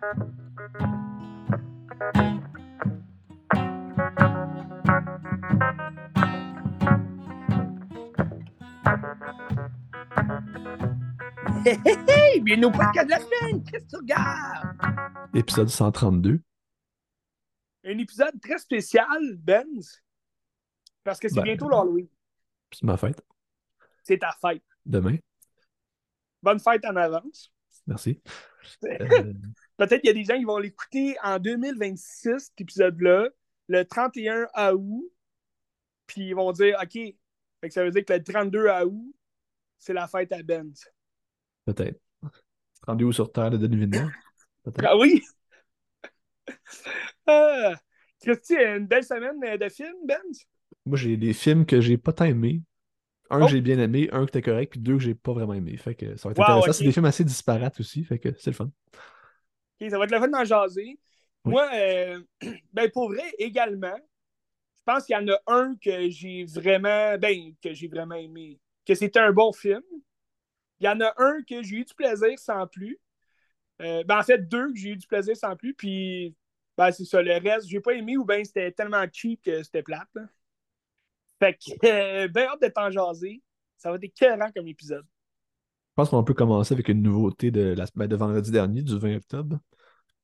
Hey, hey, hey! Bienvenue au podcast de la semaine! Qu'est-ce que tu regardes? Épisode 132. Un épisode très spécial, Benz. Parce que c'est Ben. bientôt l'Halloween. C'est ma fête. C'est ta fête. Demain. Bonne fête en avance. Merci. Euh, Peut-être qu'il y a des gens qui vont l'écouter en 2026, cet épisode-là, le 31 août. Puis ils vont dire OK, fait que ça veut dire que le 32 août, c'est la fête à Benz. Peut-être. Rendu où sur Terre de? Peut-être. Ah oui! ah. Christy, une belle semaine de films, Benz? Moi, j'ai des films que j'ai pas tant aimés. Un Oh. que j'ai bien aimé, un que t'es correct, puis deux que j'ai pas vraiment aimé. Fait que ça va être Wow, intéressant. C'est des films assez disparates aussi, fait que c'est le fun. Ça va être le fun d'en jaser. Oui. Moi, euh, ben pour vrai, également, je pense qu'il y en a un que j'ai vraiment, ben, que j'ai vraiment aimé, que c'était un bon film. Il y en a un que j'ai eu du plaisir sans plus. Euh, ben, en fait, deux que j'ai eu du plaisir sans plus, puis ben, c'est ça. Le reste, j'ai pas aimé ou bien c'était tellement cheap que c'était plate. là. Fait que, euh, ben hâte de t'en jaser. Ça va être écœurant comme épisode. Je pense qu'on peut commencer avec une nouveauté de, la, ben, de vendredi dernier, du 20 octobre,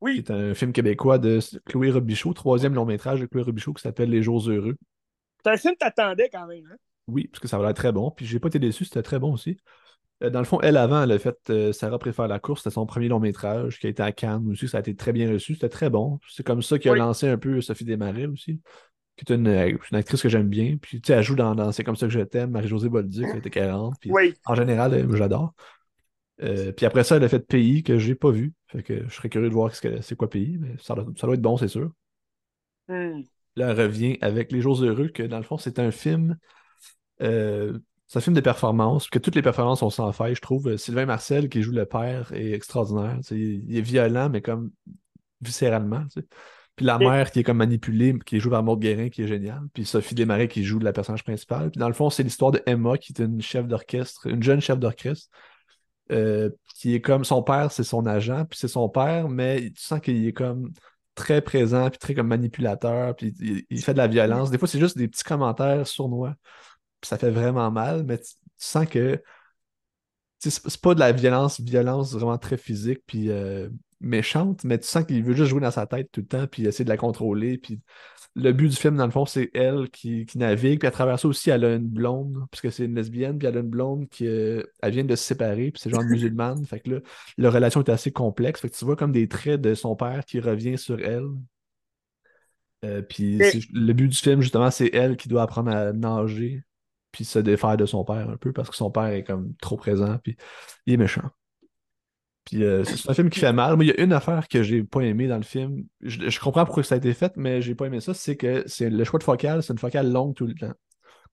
Oui, est un film québécois de Chloé Robichaud, troisième long métrage de Chloé Robichaud qui s'appelle Les Jours Heureux. c'est un film que t'attendais quand même. Hein? Oui, parce que ça va l'air très bon. Puis j'ai pas été déçu, c'était très bon aussi. Euh, Dans le fond, elle avant, elle a fait euh, Sarah préfère la course, c'était son premier long métrage qui a été à Cannes aussi, ça a été très bien reçu, c'était très bon. C'est comme ça qu'il a Oui. lancé un peu Sophie Desmarais aussi, qui est une, euh, une actrice que j'aime bien. Puis tu sais, elle joue dans, dans C'est comme ça que je t'aime, Marie-Josée Bolduc, elle était 40. Puis Oui. en général, j'adore. Euh, puis après ça, elle a fait Pays que j'ai pas vu. Fait que je serais curieux de voir ce c'est quoi Pays, mais ça, doit- ça doit être bon, c'est sûr. Hmm. Là, elle revient avec Les Jours Heureux, que dans le fond, c'est un film. euh, c'est un film de performance, que toutes les performances sont sans faille, je trouve. Sylvain Marcel, qui joue le père, est extraordinaire. Il est violent, mais comme viscéralement. Puis la mère qui est comme manipulée, qui est jouée par Maud Guérin, qui est géniale. Puis Sophie Desmarais qui joue la personnage principale. Puis dans le fond, c'est l'histoire de Emma, qui est une chef d'orchestre, une jeune chef d'orchestre. euh, qui est comme son père, c'est son agent, puis c'est son père, mais tu sens qu'il est comme très présent, puis très comme manipulateur, puis il, il fait de la violence. Des fois, c'est juste des petits commentaires sournois, puis ça fait vraiment mal, mais tu, tu sens que c'est pas de la violence, violence vraiment très physique, puis euh, méchante, mais tu sens qu'il veut juste jouer dans sa tête tout le temps, puis essayer de la contrôler, puis le but du film, dans le fond, c'est elle qui, qui navigue, puis à travers ça aussi, elle a une blonde, puisque c'est une lesbienne, puis elle a une blonde qui euh, elle vient de se séparer, puis c'est genre musulmane, fait que là, leur relation est assez complexe, fait que tu vois comme des traits de son père qui revient sur elle. Euh, puis le but du film, justement, c'est elle qui doit apprendre à nager, puis se défaire de son père un peu, parce que son père est comme trop présent, puis il est méchant. Puis euh, c'est un film qui fait mal. Moi, il y a une affaire que j'ai pas aimé dans le film. Je, je comprends pourquoi ça a été fait, mais j'ai pas aimé ça. C'est que c'est le choix de focale, c'est une focale longue tout le temps.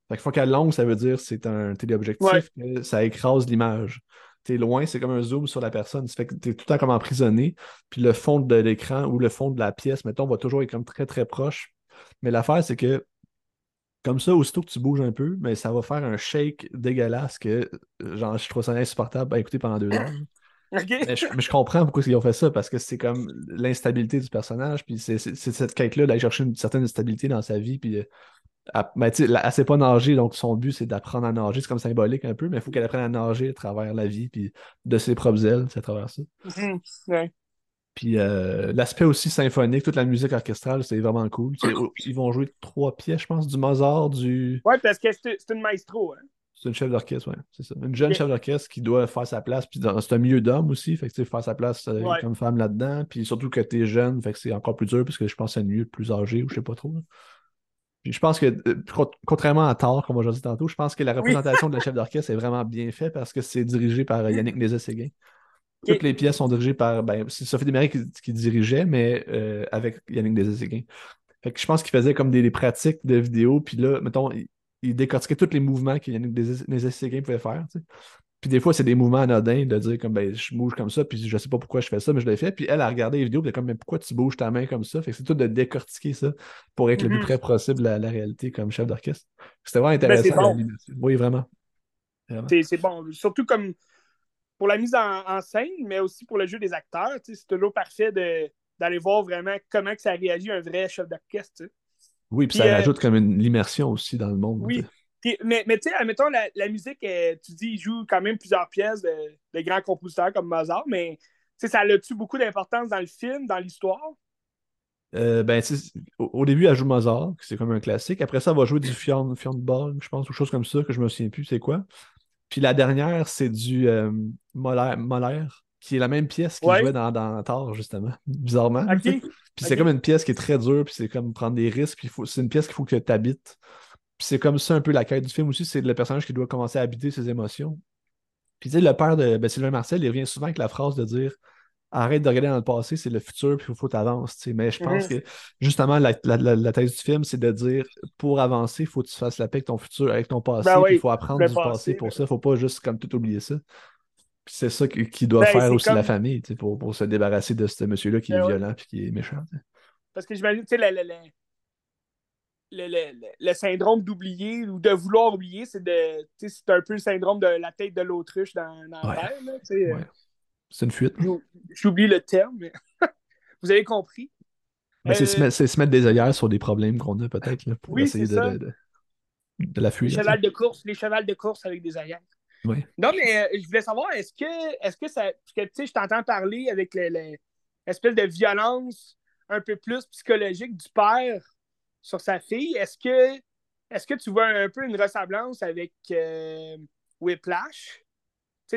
Fait que focale longue, ça veut dire c'est un téléobjectif, que ça écrase l'image. T'es loin, c'est comme un zoom sur la personne. Ça fait que t'es tout le temps comme emprisonné. Puis le fond de l'écran ou le fond de la pièce, mettons, va toujours être comme très très proche. Mais l'affaire, c'est que comme ça, aussitôt que tu bouges un peu, mais ça va faire un shake dégueulasse que genre je trouve ça insupportable à écouter pendant deux heures. Mais je, mais je comprends pourquoi ils ont fait ça, parce que c'est comme l'instabilité du personnage, puis c'est cette quête-là d'aller chercher une certaine stabilité dans sa vie, puis euh, elle, ben, sais, elle, sait pas nager, donc son but c'est d'apprendre à nager, c'est comme symbolique un peu, mais il faut qu'elle apprenne à nager à travers la vie, puis de ses propres ailes, c'est à travers ça. Ouais. Puis euh, l'aspect aussi symphonique, toute la musique orchestrale, c'est vraiment cool. Ils vont jouer trois pièces, je pense, du Mozart, du... Ouais, parce que c'est c'est une maestro. Hein? C'est une chef d'orchestre, ouais, c'est ça. Une jeune chef d'orchestre qui doit faire sa place, puis c'est un milieu d'hommes aussi, fait que tu faire sa place euh, Ouais. comme femme là-dedans, puis surtout que t'es jeune, fait que c'est encore plus dur, parce que je pense que c'est un milieu plus âgé, ou je sais pas trop. là. Puis je pense que, euh, con- contrairement à Thor, comme on dit tantôt, je pense que la représentation de la chef d'orchestre est vraiment bien faite parce que c'est dirigé par euh, Yannick Nézet-Séguin. Toutes les pièces sont dirigées par, ben, c'est Sophie Desmarais qui, qui dirigeait, mais euh, avec Yannick Nézet-Séguin. Fait que je pense qu'il faisait comme des, des pratiques de vidéo, puis là, mettons, il, il décortiquait tous les mouvements que Yannick Nézet-Séguin pouvait faire, tu sais. Puis des fois, c'est des mouvements anodins de dire comme ben, je bouge comme ça, puis je sais pas pourquoi je fais ça, mais je l'ai fait. Puis elle a regardé les vidéos, puis elle est comme mais pourquoi tu bouges ta main comme ça? Fait que c'est tout de décortiquer ça pour être le plus près possible à la réalité comme chef d'orchestre. C'était vraiment Ben, intéressant. bon. Oui, vraiment. Vraiment. C'est bon. Surtout comme. pour la mise en, scène, mais aussi pour le jeu des acteurs. C'est toujours parfait d'aller voir vraiment comment que ça réagit un vrai chef d'orchestre. Oui, puis ça euh, rajoute comme une l'immersion aussi dans le monde. Oui. mais, mais tu sais, admettons, la, la musique, euh, tu dis, il joue quand même plusieurs pièces de, grands compositeurs comme Mozart, mais ça a-tu beaucoup d'importance dans le film, dans l'histoire? Euh, ben, au, début, elle joue Mozart, c'est comme un classique. Après ça, elle va jouer du Fionn, Ball, je pense, ou chose comme ça, que je me souviens plus, c'est quoi. Puis la dernière, c'est du euh, Molaire, qui est la même pièce qu'il jouait dans, dans Thor, justement, bizarrement. Puis c'est comme une pièce qui est très dure, puis c'est comme prendre des risques, puis c'est une pièce qu'il faut que tu habites. Puis c'est comme ça un peu la quête du film aussi, c'est le personnage qui doit commencer à habiter ses émotions. Puis tu sais, le père de ben, Sylvain Marcel, il revient souvent avec la phrase de dire arrête de regarder dans le passé, c'est le futur, puis il faut t'avancer. Mais je pense que justement, la, thèse du film, c'est de dire pour avancer, il faut que tu fasses la paix avec ton futur, avec ton passé, ben il faut apprendre du passé, pour ça. Il ne faut pas juste comme tout oublier ça. Puis c'est ça qui doit ben, faire aussi la famille, pour, pour se débarrasser de ce monsieur-là qui est ben violent et qui est méchant. Parce que j'imagine, tu sais, le, le, syndrome d'oublier ou de vouloir oublier, c'est de c'est un peu le syndrome de la tête de l'autruche dans, dans la terre. Euh. C'est une fuite. J'oublie le terme, mais vous avez compris. Ben, c'est, se mettre, des œillères sur des problèmes qu'on a peut-être pour essayer de, de, la fuir. Les chevals de course, les chevals de course avec des œillères. Oui. Non, mais euh, je voulais savoir, est-ce que, est-ce que ça. Parce que, tu sais, je t'entends parler avec l'espèce de violence un peu plus psychologique du père sur sa fille. Est-ce que, est-ce que tu vois un peu une ressemblance avec euh, Whiplash?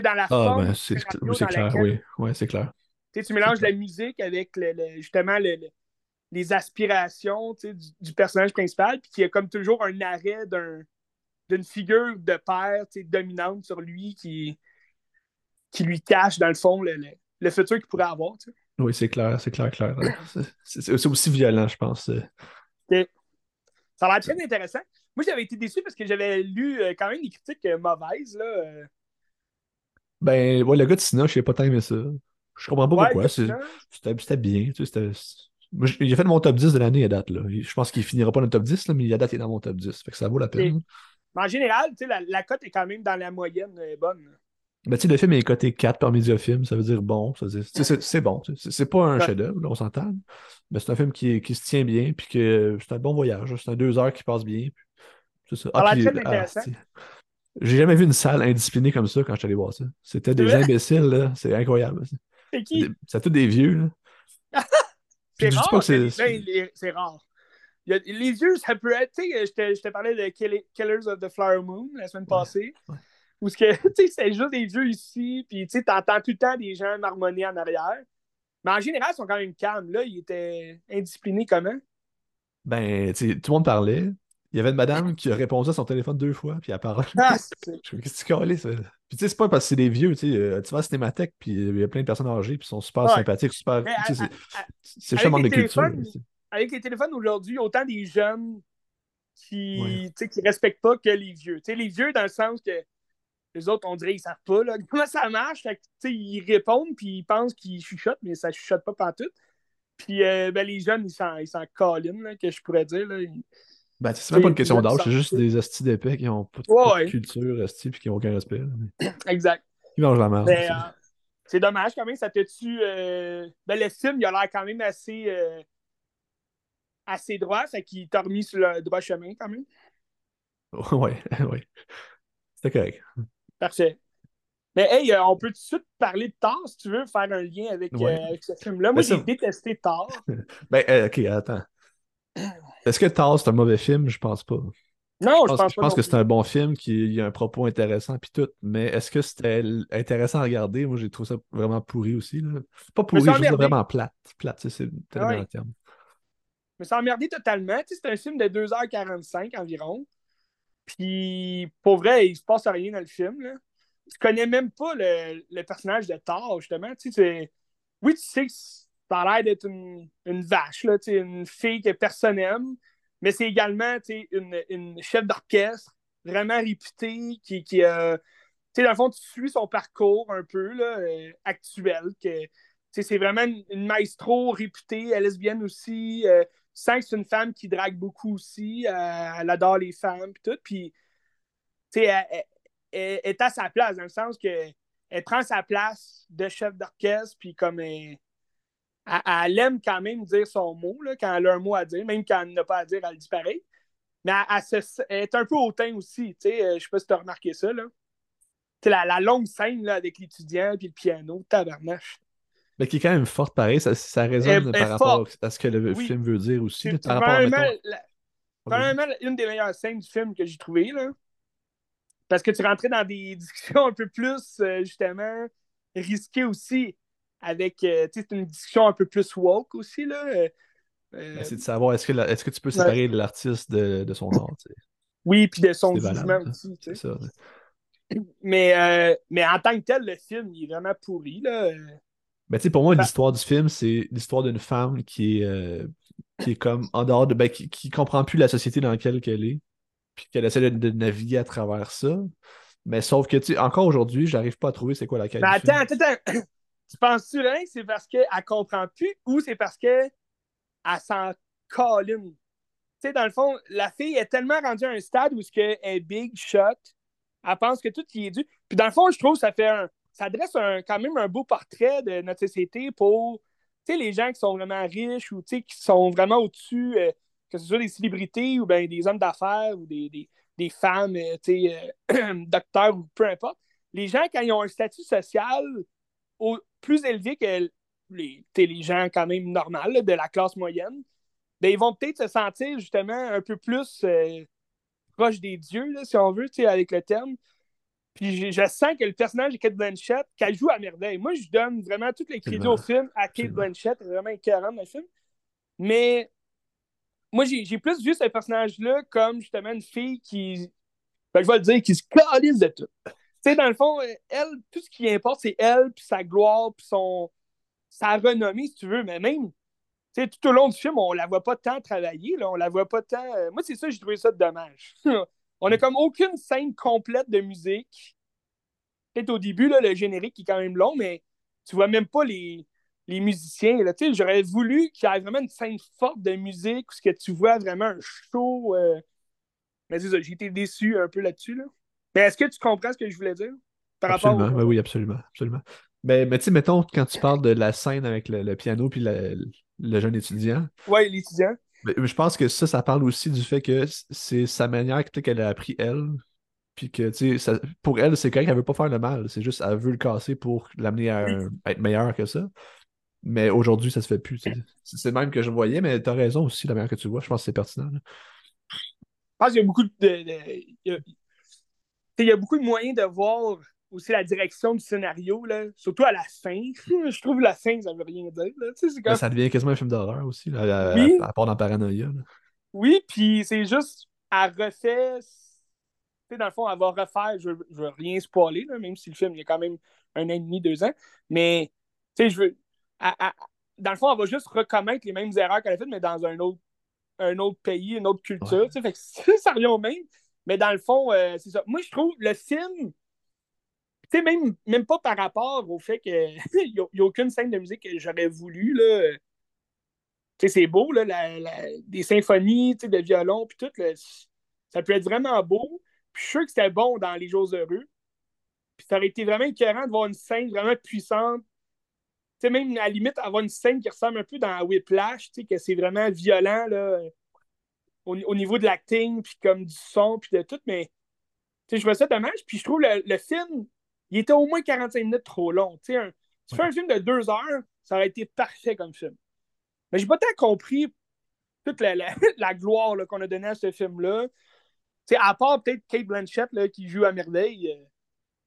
dans la ah, forme. Ben, c'est, clair, oui. Ouais, c'est clair. tu mélanges la musique avec justement les aspirations du, du, personnage principal, puis qu'il y a comme toujours un arrêt d'une figure de père dominante sur lui qui, qui lui cache, dans le fond, le, futur qu'il pourrait avoir. Oui, c'est clair, c'est clair, clair. c'est, aussi violent, je pense. Ça a l'air très intéressant. Moi, j'avais été déçu parce que j'avais lu euh, quand même des critiques euh, mauvaises. Là, euh, ben, ouais, le gars de Sina, je sais pas tant aimé ça. Je comprends pas pourquoi. C'était bien. Tu sais, il a fait mon top 10 de l'année à date. Là. Je pense qu'il finira pas dans le top 10, là, mais à date, il est dans mon top 10. Fait que ça vaut la peine. En général, la, la cote est quand même dans la moyenne euh, bonne. Ben, tu sais, le film est coté 4 par Mediafilm, ça veut dire bon. C'est bon. C'est pas un chef-d'œuvre, on s'entend. Mais c'est un film qui, qui, se tient bien, puis que c'est un bon voyage. C'est un deux heures qui passe bien. C'est ça. Ah, puis, ah, j'ai jamais vu une salle indisciplinée comme ça quand je suis allé voir ça. C'était des imbéciles, là. C'est incroyable. C'est qui? C'est tous des vieux, là. c'est rare. C'est rare. Les vieux, ça peut être. Tu sais, je te parlais de Killers of the Flower Moon la semaine passée. Où ce que, tu sais, c'est juste des vieux ici, puis tu sais, t'entends tout le temps des gens marmonner en arrière. Mais en général, ils sont quand même calmes. Là, ils étaient indisciplinés comment? Ben, tu sais, tout le monde parlait. Il y avait une madame qui a répondu à son téléphone deux fois, puis elle parlait. Ah, je qu'est-ce que tu ça? Puis tu sais, c'est pas parce que c'est des vieux, tu sais. Euh, tu vas à Cinémathèque, puis il y a plein de personnes âgées, puis ils sont super sympathiques, super. C'est le de culture. Avec les téléphones aujourd'hui, autant des jeunes qui ne qui respectent pas que les vieux. Les vieux, dans le sens que les autres, on dirait, ils savent pas là, comment ça marche. Fait que, ils répondent, puis ils pensent qu'ils chuchotent, mais ça chuchote pas partout. Puis euh, ben, les jeunes, ils s'en câlinent, que je pourrais dire. Là. Ben, c'est même pas une question d'âge, c'est juste des hosties d'épais qui ont pas de, culture, hostie, puis qui n'ont aucun respect. Exact. Ils mangent la merde. Ben, euh, c'est dommage quand même, ça te tue. Euh... Ben, le film, il a l'air quand même assez, euh... assez droit, ça qui t'a remis sur le droit chemin quand même. Ouais, ouais. C'était correct. Parfait. Mais hey, euh, on peut tout de suite parler de Thor si tu veux faire un lien avec, avec ce film-là. Moi, j'ai détesté Thor. ben, ok, attends. Est-ce que Thor, c'est un mauvais film? Je pense pas. Non, je pense, pas. Je pense que c'est un bon film qui a un propos intéressant puis tout. Mais est-ce que c'était intéressant à regarder? Moi, j'ai trouvé ça vraiment pourri aussi. Là. Pas pourri, juste vraiment plate. Plate, c'est tellement ouais. terme. Mais ça emmerdé totalement. c'est un film de 2h45 environ. Puis, pour vrai, il se passe rien dans le film. Là. Tu connais même pas le, le personnage de Thor, justement. Tu sais, oui, tu sais que ça a l'air d'être une, une, vache, là, une fille que personne n'aime, mais c'est également une, une chef d'orchestre vraiment réputée qui, qui euh, dans le fond, tu suis son parcours un peu là, euh, actuel. C'est vraiment une, maestro réputée, elle lesbienne aussi. Euh, sens que c'est une femme qui drague beaucoup aussi. Euh, elle adore les femmes et tout. Puis, elle, elle, est à sa place dans le sens que elle prend sa place de chef d'orchestre, puis comme elle, elle, aime quand même dire son mot, là, quand elle a un mot à dire, même quand elle n'a pas à dire, elle dit pareil. Mais elle, est un peu hautain aussi, tu sais, euh, je sais pas si tu as remarqué ça, là. La, la, longue scène là, avec l'étudiant puis le piano, tabarnache. Mais qui est quand même forte pareil, ça, ça résonne par rapport à ce que le film veut dire aussi. C'est à, une des meilleures scènes du film que j'ai trouvé, là. Parce que tu rentrais dans des discussions un peu plus, euh, justement, risquées aussi. Avec, euh, tu sais, c'est une discussion un peu plus woke aussi, là. Euh, ben, c'est de savoir, est-ce que, est que tu peux séparer l'artiste de, de, son art, Oui, puis de son jugement aussi. Mais, mais en tant que tel, le film, il est vraiment pourri, là. Ben, tu sais, pour moi, l'histoire du film, c'est l'histoire d'une femme qui est, qui est comme en dehors de. Ben, qui, qui comprend plus la société dans laquelle elle est puis qu'elle essaie de, naviguer à travers ça. Mais sauf que, tu encore aujourd'hui, j'arrive pas à trouver c'est quoi la qualité. Mais attends, attends, attends. tu penses-tu, là, que c'est parce qu'elle comprend plus ou c'est parce qu'elle s'en colline? Tu sais, dans le fond, la fille est tellement rendue à un stade où elle est big shot, elle pense que tout y est dû. Puis dans le fond, je trouve que ça fait un. Ça dresse un, quand même un beau portrait de notre société pour les gens qui sont vraiment riches ou qui sont vraiment au-dessus. Euh, que ce soit des célébrités ou bien des hommes d'affaires ou des, des, des femmes, euh, euh, docteurs ou peu importe, les gens, quand ils ont un statut social au, plus élevé que les, les gens quand même normaux de la classe moyenne, ben, ils vont peut-être se sentir justement un peu plus euh, proche des dieux, si on veut, avec le terme. Puis je, sens que le personnage de Kate Blanchett, qu'elle joue à merveille. Moi, je donne vraiment tous les crédits au film à Kate Blanchett, vraiment écœurant dans le film. Mais moi, j'ai plus vu ce personnage-là comme justement une fille qui, ben, je vais le dire, qui se calise de tout. Tu sais, dans le fond, elle, tout ce qui importe, c'est elle, puis sa gloire, puis son, sa renommée, si tu veux, mais même, tu sais, tout au long du film, on la voit pas tant travailler, là, on la voit pas tant... Euh, moi, c'est ça, j'ai trouvé ça dommage. on a comme aucune scène complète de musique. Peut-être au début, là, le générique est quand même long, mais tu vois même pas les, les musiciens. J'aurais voulu qu'il y ait vraiment une scène forte de musique où que tu vois vraiment un show. Euh, mais c'est ça, j'ai été déçu un peu là-dessus. Là. Mais est-ce que tu comprends ce que je voulais dire? Par absolument, rapport oui, absolument. absolument. Mais, mais tu sais, mettons, quand tu parles de la scène avec le, piano puis le, jeune étudiant. Oui, l'étudiant. Je pense que ça, ça parle aussi du fait que c'est sa manière qu'elle a appris elle. Puis que, tu sais, pour elle, c'est correct qu'elle veut pas faire le mal. C'est juste, elle veut le casser pour l'amener à, à, être meilleur que ça. Mais aujourd'hui, ça se fait plus. C'est le même que je voyais, mais tu as raison aussi, la manière que tu vois. Je pense que c'est pertinent. Je pense qu'il y a beaucoup de. il, y a, beaucoup de moyens de voir aussi la direction du scénario, là, surtout à la fin. je trouve la fin, ça veut rien dire. Là. Ça devient quasiment un film d'horreur aussi, là, à, part dans Paranoia. Oui, puis c'est juste, elle refait. Dans le fond, elle va refaire, je veux, veux rien spoiler, même si le film il y a quand même un an et demi, deux ans, mais je veux, dans le fond, elle va juste recommettre les mêmes erreurs qu'elle a faites, mais dans un autre, un autre pays, une autre culture. Fait que ça revient au même. Mais dans le fond, euh, c'est ça. Moi, je trouve le film, tu même, même pas par rapport au fait qu'il n'y a, aucune scène de musique que j'aurais voulu, là. C'est beau, là, des symphonies, de violon, puis tout. ça peut être vraiment beau. Je suis sûr que c'était bon dans Les Jours Heureux. Puis ça aurait été vraiment écœurant de voir une scène vraiment puissante sais, même à la limite, avoir une scène qui ressemble un peu dans Whiplash, que c'est vraiment violent, là, au, niveau de l'acting, puis comme du son, puis de tout, mais, je vois ça dommage, puis je trouve le, film, il était au moins 45 minutes trop long, tu sais, tu fais un film de deux heures, ça aurait été parfait comme film. Mais j'ai pas tant compris toute la, la, gloire qu'on a donnée à ce film-là. sais, à part peut-être Kate Blanchett là, qui joue à merveille, euh,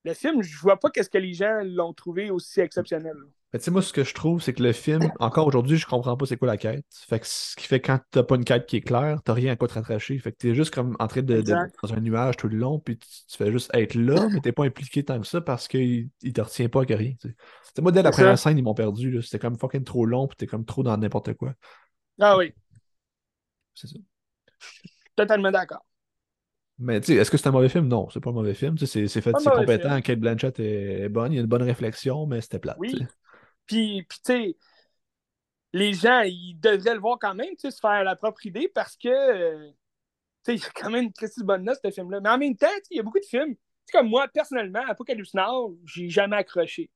le film, je vois pas qu'est-ce que les gens l'ont trouvé aussi exceptionnel. Tu sais, moi, ce que je trouve, c'est que le film, encore aujourd'hui, je comprends pas c'est quoi la quête. Fait que ce qui fait que quand t'as pas une quête qui est claire, t'as rien à quoi te rattracher. Fait que t'es juste comme en train de, dans un nuage tout le long, puis tu, fais juste être là, mais t'es pas impliqué tant que ça parce qu'il il te retient pas à rien. T'sais. moi, dès la première scène, ils m'ont perdu. C'était comme fucking trop long, puis t'es comme trop dans n'importe quoi. Ah oui. C'est ça. Totalement d'accord. Mais tu sais, est-ce que c'est un mauvais film? Non, c'est pas un mauvais film. C'est fait, c'est compétent. Kate Blanchett est bonne, il y a une bonne réflexion, mais c'était plate. Oui. Puis, tu les gens, ils devraient le voir quand même, tu sais, se faire la propre idée parce que, tu sais, il y a quand même une très bonne note, ce film-là. Mais en même temps, il y a beaucoup de films. sais, comme moi, personnellement, Apocalypse Now, j'ai jamais accroché.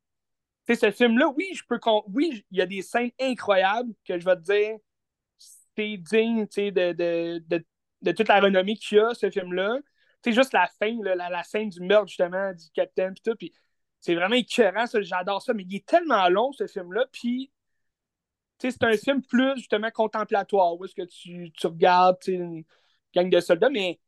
Tu ce film-là, oui, je peux oui, il y a des scènes incroyables que je vais te dire, c'est digne, tu sais, de, de, de, de, toute la renommée qu'il y a, ce film-là. Tu juste la fin, la, la, scène du meurtre, justement, du capitaine, puis tout, puis c'est vraiment écœurant, j'adore ça, mais il est tellement long, ce film-là, puis c'est un film plus justement contemplatoire, où est-ce que tu, tu regardes une gang de soldats, mais,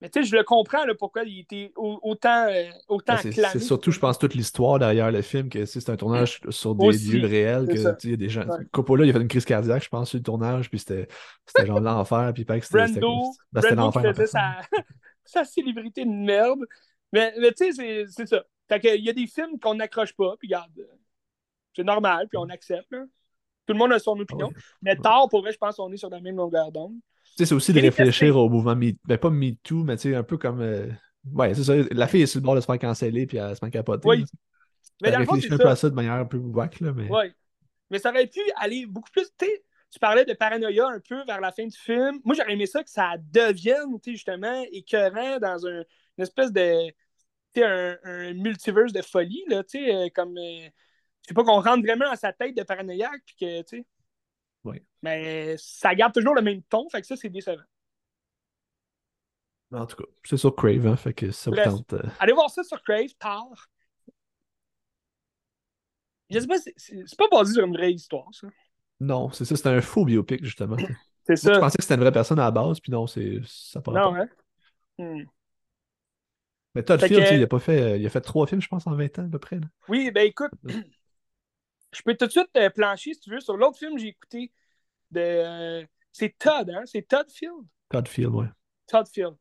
mais tu sais, je le comprends là, pourquoi il était autant, euh, autant ben, C'est surtout, je pense, toute l'histoire derrière le film, que c'est un tournage sur des lieux réels, que il y a des gens. Ouais. Coppola, il a fait une crise cardiaque, je pense, sur le tournage, puis c'était genre l'enfer, puis pas que c'était c'était l'enfer. faisait sa, sa célébrité de merde. Mais, mais tu sais, c'est ça. Fait il y a des films qu'on n'accroche pas, puis regarde, c'est normal, puis on accepte. Là. Tout le monde a son opinion. Mais tard, pour vrai, je pense qu'on est sur la même longueur d'onde. C'est aussi de réfléchir au mouvement Me... Ben, pas MeToo, mais un peu comme. Euh... Ouais, c'est ça. La fille est sur le bord de se faire canceller puis elle se fait capoter. Oui. Mais elle réfléchit un peu à ça de manière un peu whack, là. Mais... Oui. Mais ça aurait pu aller beaucoup plus. Tu parlais de paranoïa un peu vers la fin du film. Moi, j'aurais aimé ça que ça devienne, justement, écœurant dans un, une espèce de. Un, un multiverse de folie, là, tu sais, euh, comme. Euh, sais pas qu'on rentre vraiment dans sa tête de paranoïaque, puis que, tu sais. Oui. Mais ça garde toujours le même ton, fait que ça, c'est décevant. En tout cas, c'est sur Crave, hein, fait que ça vous tente. Euh. Allez voir ça sur Crave, tard. Je sais pas, c'est pas basé sur une vraie histoire, ça. Non, c'est ça, c'est un faux biopic, justement. c'est ça. je pensais que c'était une vraie personne à la base, puis non, c'est ça pas. Non, hein? Hmm. Mais Todd Field, il, a pas fait, il a fait trois films, je pense, en 20 ans à peu près. Là. Oui, ben écoute, Je peux tout de suite euh, plancher, si tu veux, sur l'autre film que j'ai écouté. De, euh, c'est Todd, hein? C'est Todd Field? Todd Field, ouais. Todd Field.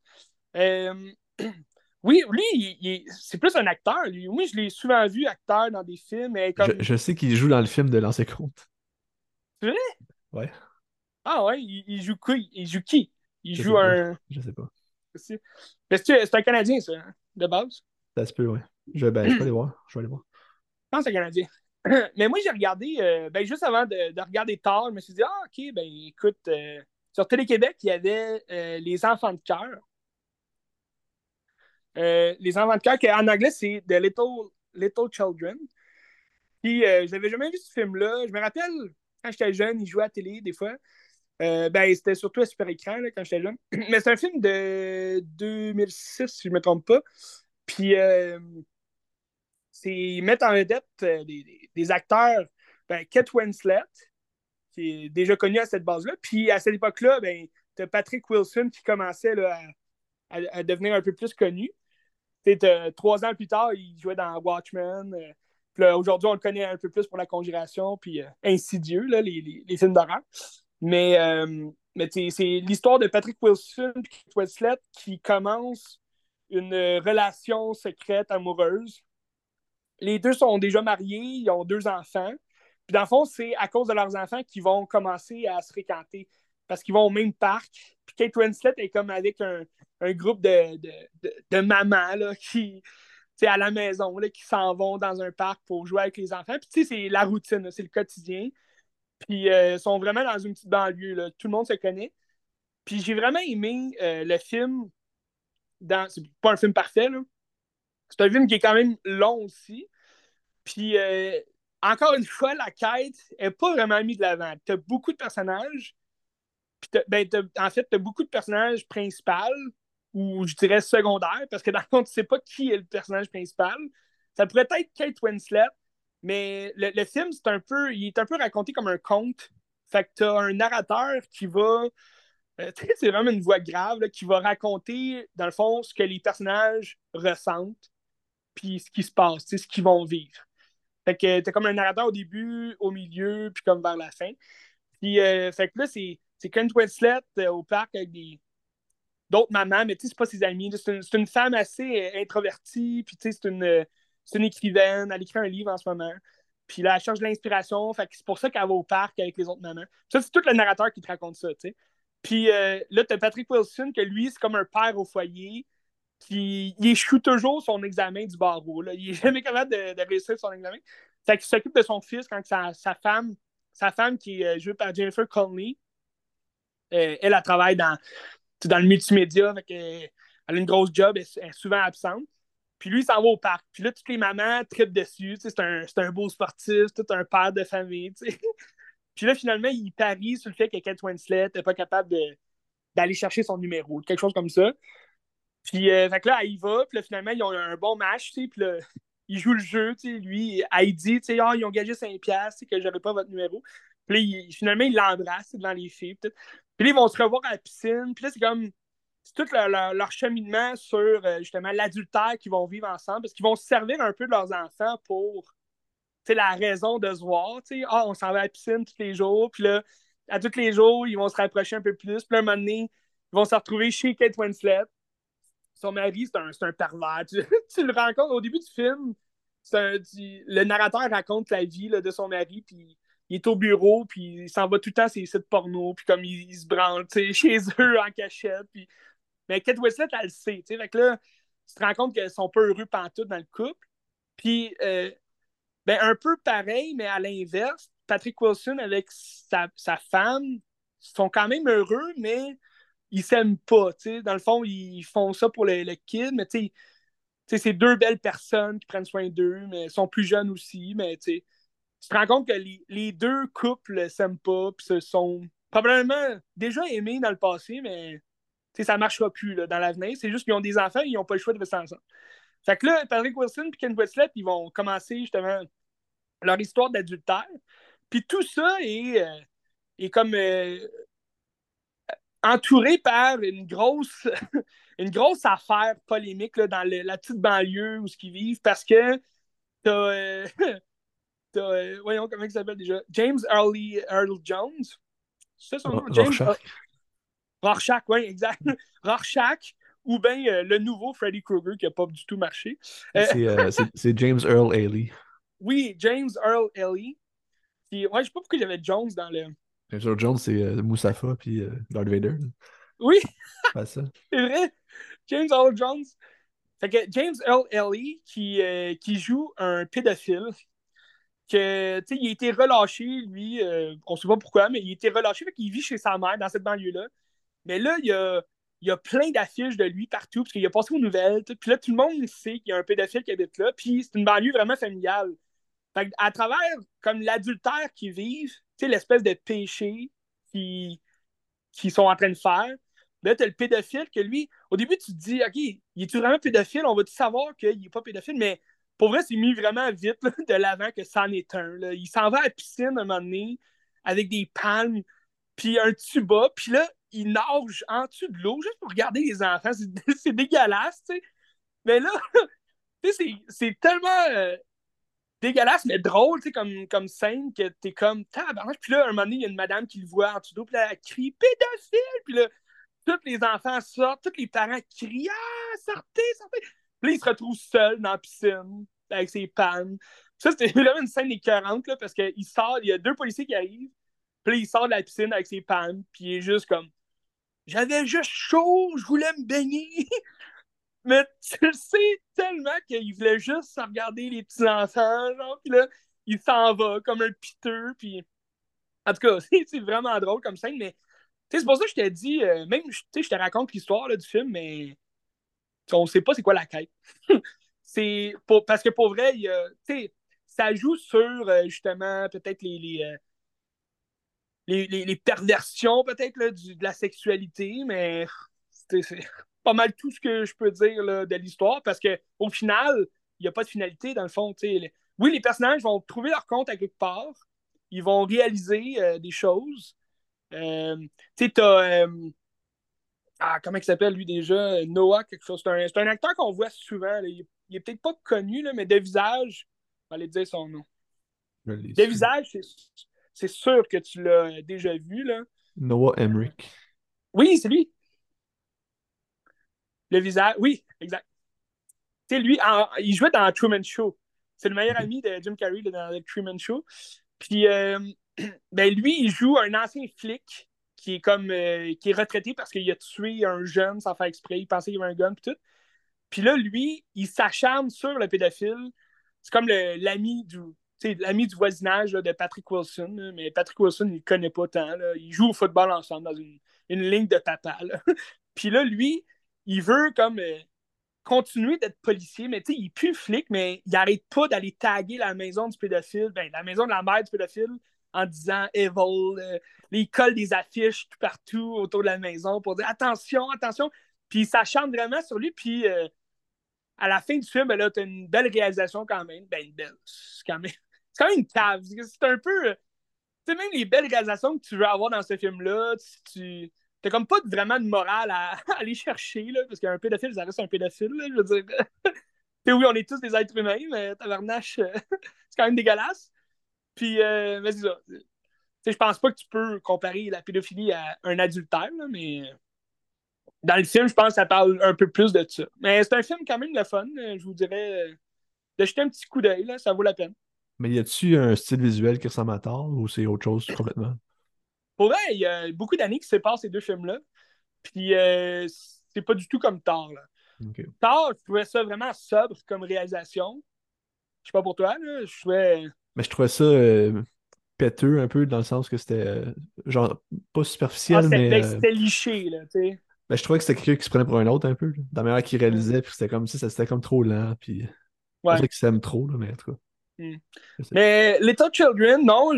Euh, oui, lui, c'est plus un acteur. Lui. Oui, je l'ai souvent vu acteur dans des films. comme... je, sais qu'il joue dans le film de Lancer Compte. C'est vrai? Ouais. Ah ouais, il, joue qui? Il joue qui? Il joue un. Je sais pas. C'est un Canadien, ça, hein, de base? Ça se peut, ouais. Je, ben, je vais aller voir. Je vais aller voir. Je pense que c'est un Canadien. Mais moi, j'ai regardé, euh, ben, juste avant de, regarder tard, je me suis dit, ah, OK, ben écoute, euh, sur Télé-Québec, il y avait euh, Les Enfants de cœur. les Enfants de cœur, en anglais, c'est The Little, Little Children. Puis, je n'avais jamais vu ce film-là. Je me rappelle, quand j'étais jeune, il jouait à la télé, des fois. Ben, c'était surtout à super écran là, quand j'étais jeune. Mais c'est un film de 2006, si je ne me trompe pas. Puis, c'est ils mettent en vedette euh, des, acteurs, ben, Kate Winslet, qui est déjà connu à cette base-là. Puis à cette époque-là, ben, tu as Patrick Wilson qui commençait à, devenir un peu plus connu. trois ans plus tard, il jouait dans Watchmen. Euh, aujourd'hui, on le connaît un peu plus pour La Conjuration, puis euh, Insidieux, là, les, films d'horreur. Mais, mais c'est l'histoire de Patrick Wilson et Kate Winslet qui commence une relation secrète amoureuse les deux sont déjà mariés, ils ont deux enfants. Puis dans le fond, c'est à cause de leurs enfants qu'ils vont commencer à se fréquenter parce qu'ils vont au même parc. Puis Kate Winslet est comme avec un, groupe de, de, mamans là, qui, à la maison, là, qui s'en vont dans un parc pour jouer avec les enfants. Puis tu sais, c'est la routine, c'est le quotidien. Puis euh, ils sont vraiment dans une petite banlieue, là. tout le monde se connaît. Puis j'ai vraiment aimé euh, le film. Dans... C'est pas un film parfait, là. C'est un film qui est quand même long aussi. Puis, euh, encore une fois, la quête n'est pas vraiment mise de l'avant. Tu as beaucoup de personnages. Puis ben, en fait, tu as beaucoup de personnages principaux ou je dirais secondaires, parce que dans le fond, tu sais pas qui est le personnage principal. Ça pourrait être Kate Winslet, mais le, film, c'est un peu. Il est un peu raconté comme un conte. Fait que tu as un narrateur qui va. Euh, c'est vraiment une voix grave qui va raconter, dans le fond, ce que les personnages ressentent puis ce qui se passe, ce qu'ils vont vivre. Fait que t'es comme un narrateur au début, au milieu, puis comme vers la fin. Puis, euh, fait que là, c'est, c'est Kent Winslet euh, au parc avec des, d'autres mamans, mais tu sais, c'est pas ses amis. C'est une, c'est une femme assez euh, introvertie, puis tu sais, c'est une, c'est une écrivaine. Elle écrit un livre en ce moment. Puis là, elle cherche de l'inspiration. Fait que c'est pour ça qu'elle va au parc avec les autres mamans. Ça, c'est tout le narrateur qui te raconte ça, tu sais. Puis là, t'as Patrick Wilson, que lui, c'est comme un père au foyer. Puis il échoue toujours son examen du barreau. Là. Il n'est jamais capable de, réussir son examen. Fait qu'il s'occupe de son fils quand sa, femme, sa femme qui est euh, jouée par Jennifer Connelly, euh, elle, elle, travaille dans, dans le multimédia. Fait elle a une grosse job, elle, est souvent absente. Puis lui, il s'en va au parc. Puis là, toutes les mamans trippent dessus. C'est un, un, beau sportif, tout un père de famille. Puis là, finalement, il parie sur le fait que Kate Winslet n'est pas capable d'aller chercher son numéro, quelque chose comme ça. Puis euh, que là, il va. Puis là, finalement, ils ont un bon match. Puis là, il joue le jeu. Lui, elle dit ah, ils ont gagé 5$ que j'avais pas votre numéro. Puis là, finalement, il l'embrasse devant les filles. Puis là, ils vont se revoir à la piscine. Puis là, c'est comme tout leur, cheminement sur euh, justement l'adultère qu'ils vont vivre ensemble, parce qu'ils vont se servir un peu de leurs enfants pour la raison de se voir. Ah, on s'en va à la piscine tous les jours, puis là, à tous les jours, ils vont se rapprocher un peu plus. Puis là, un moment donné, ils vont se retrouver chez Kate Winslet. Son mari, c'est un, un, pervers. Tu, le rencontres au début du film. le narrateur raconte la vie de son mari, puis il est au bureau, puis il s'en va tout le temps sur les sites porno, puis comme il, se branle chez eux en cachette. Puis mais Kate Winslet, elle le sait. Fait que là, tu te rends compte qu'elles sont pas heureux pantoute dans le couple. Puis, euh, ben, un peu pareil, mais à l'inverse, Patrick Wilson avec sa, femme sont quand même heureux, mais ils s'aiment pas. Dans le fond, ils font ça pour le, kid, mais tu sais, c'est deux belles personnes qui prennent soin d'eux, mais sont plus jeunes aussi, mais tu te rends compte que les, deux couples s'aiment pas, puis se sont probablement déjà aimés dans le passé, mais ça ne marchera plus là, dans l'avenir. C'est juste qu'ils ont des enfants et ils n'ont pas le choix de rester ensemble. Fait que là, Patrick Wilson et Ken Westlet, ils vont commencer justement leur histoire d'adultère. Puis tout ça est, euh, est comme euh, entouré par une grosse, une grosse affaire polémique là, dans la petite banlieue où ils vivent parce que t'as. Euh, voyons comment il s'appelle déjà. James Earl Jones. C'est son nom? James, Rorschach, oui, exact. Rorschach ou bien euh, le nouveau Freddy Krueger qui n'a pas du tout marché. Euh, euh, c'est James Earl Haley. Oui, James Earl Haley. Puis, ouais, je sais pas pourquoi j'avais Jones dans le. James Earl Jones, c'est Moussafa puis Darth Vader. Oui. C'est vrai. James Earl Jones. Fait que James Earl Haley qui, qui joue un pédophile que il a été relâché, lui, on ne sait pas pourquoi, mais il a été relâché, fait qu'il vit chez sa mère dans cette banlieue-là. Mais là, il y a, y a plein d'affiches de lui partout, parce qu'il a passé aux nouvelles. Puis là, tout le monde sait qu'il y a un pédophile qui habite là. Puis c'est une banlieue vraiment familiale. Fait à travers comme l'adultère qu'ils vivent, l'espèce de péché qu'ils qui sont en train de faire, là, tu as le pédophile que lui, au début, tu te dis, OK, il est-tu vraiment pédophile? On va-tu savoir qu'il n'est pas pédophile? Mais pour vrai, c'est mis vraiment vite de l'avant que c'en est un. Là. Il s'en va à la piscine un moment donné avec des palmes, puis un tuba, puis là, il nage en dessous de l'eau juste pour regarder les enfants. C'est dégueulasse, tu sais. Mais là, tu sais, c'est tellement euh, dégueulasse, mais drôle, tu sais, comme, comme scène, que t'es comme. Puis là, un moment donné, il y a une madame qui le voit en dessous d'eau, puis là, elle crie pédophile. Puis là, tous les enfants sortent, tous les parents crient Ah, sortez, sortez. Puis là, il se retrouve seul dans la piscine avec ses pannes. Ça, c'était vraiment une scène écœurante, là, parce qu'il sort, il y a deux policiers qui arrivent, puis là, il sort de la piscine avec ses pannes, puis il est juste comme j'avais juste chaud, je voulais me baigner. Mais tu sais tellement qu'il voulait juste regarder les petits-enfants, genre, puis là, il s'en va comme un piteux, puis... En tout cas, c'est vraiment drôle comme scène, mais c'est pour ça que je t'ai dit, euh, même, je te raconte l'histoire du film, mais on sait pas c'est quoi la quête. c'est parce que pour vrai, tu sais, ça joue sur, euh, justement, peut-être les, euh, les, perversions peut-être de la sexualité, mais c'est pas mal tout ce que je peux dire de l'histoire parce qu'au final, il n'y a pas de finalité dans le fond. oui, les personnages vont trouver leur compte à quelque part, ils vont réaliser euh, des choses. Euh, tu sais, euh, ah, comment il s'appelle lui déjà Noah, quelque chose. C'est un, acteur qu'on voit souvent. Il, est peut-être pas connu, là, mais de visage, on va aller dire son nom. De visage, c'est c'est sûr que tu l'as déjà vu. Là. Noah Emmerich. Oui, c'est lui. Le visage. Oui, exact. Tu sais, lui, il jouait dans Truman Show. C'est le meilleur ami de Jim Carrey dans le Truman Show. Puis, euh, ben, lui, il joue un ancien flic qui est comme euh, qui est retraité parce qu'il a tué un jeune sans faire exprès. Il pensait qu'il avait un gun et tout. Puis là, lui, il s'acharne sur le pédophile. C'est comme l'ami du, l'ami du voisinage de Patrick Wilson, mais Patrick Wilson, il ne connaît pas tant. Là. Ils jouent au football ensemble dans une, ligne de papa. Puis là, lui, il veut comme euh, continuer d'être policier, mais tu sais, il plus flic, mais il arrête pas d'aller taguer la maison du pédophile, ben, la maison de la mère du pédophile, en disant Evil. Euh, il colle des affiches tout partout autour de la maison pour dire attention, attention. Puis ça chante vraiment sur lui. Puis euh, à la fin du film, ben, là, tu as une belle réalisation quand même. Ben, une belle. Quand même, c'est quand même cave. C'est un peu. Tu sais, même les belles réalisations que tu veux avoir dans ce film-là, tu. T'as comme pas vraiment de morale à, aller chercher, là, parce qu'un pédophile, ça reste un pédophile, là, je veux dire. oui, on est tous des êtres humains, mais tabarnache, c'est quand même dégueulasse. Puis, euh, mais ça. Je pense pas que tu peux comparer la pédophilie à un adultère, là, mais dans le film, je pense que ça parle un peu plus de ça. Mais c'est un film quand même de fun. Je vous dirais euh, de jeter un petit coup d'œil, ça vaut la peine. Mais y a-tu un style visuel qui ressemble à Thor ou c'est autre chose complètement? Pour vrai, il y a beaucoup d'années qui séparent ces deux films-là. Puis euh, c'est pas du tout comme Thor. Là. Thor, je trouvais ça vraiment sobre comme réalisation. Je sais pas pour toi, là. Je trouvais. Mais je trouvais ça euh, péteux un peu dans le sens que c'était genre pas superficiel, ah, mais. Ben, c'était liché, là, tu sais. Ben, je trouvais que c'était quelqu'un qui se prenait pour un autre un peu. Dans la manière qu'il réalisait, puis c'était comme si c'était comme trop lent. Puis. Ouais. qu'il s'aime trop, là, mais en tout cas. Hmm. Mais Little Children, non.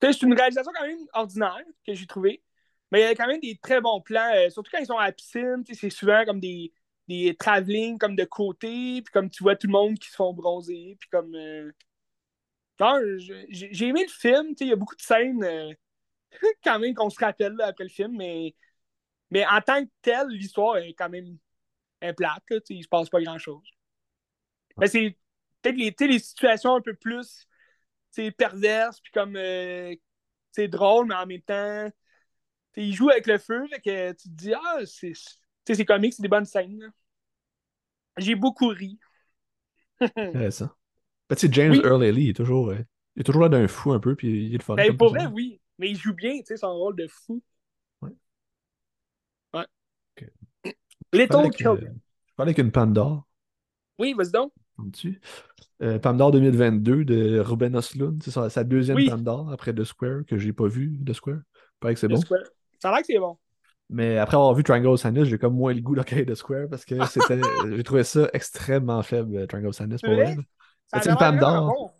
C'est une réalisation quand même ordinaire que j'ai trouvé. Mais il y a quand même des très bons plans, euh, surtout quand ils sont à la piscine. C'est souvent comme des, des travelling comme de côté, puis comme tu vois tout le monde qui se font bronzer, puis comme. Euh, j'ai aimé le film, il y a beaucoup de scènes euh, quand même qu'on se rappelle après le film, mais mais en tant que tel, l'histoire est quand même un plate. Là, il se passe pas grand-chose. Mais c'est peut-être les, les, situations un peu plus perverses, puis comme c'est euh, drôle, mais en même temps, il joue avec le feu, fait que tu te dis, ah, c'est comique, c'est des bonnes scènes. J'ai beaucoup ri. Intéressant. Ben, James Earl Ellie, il est toujours, euh, il est toujours là d'un fou un peu, puis il est le fun. Ben, pour vrai, oui. Mais il joue bien, tu sais, son rôle de fou. Little Children. Je parlais avec une Pandore. Oui, vas-y donc. Euh, Pandore 2022 de Ruben Oslund. C'est sa, deuxième oui. Pandore après The Square, que j'ai pas vu, The Square. Paraît que c'est bon. Square. Ça a l'air que c'est bon. Mais après avoir vu Triangle Sadness, j'ai comme moins le goût de The Square parce que c'était, j'ai trouvé ça extrêmement faible, Triangle Sadness pour elle. C'est une Pandore.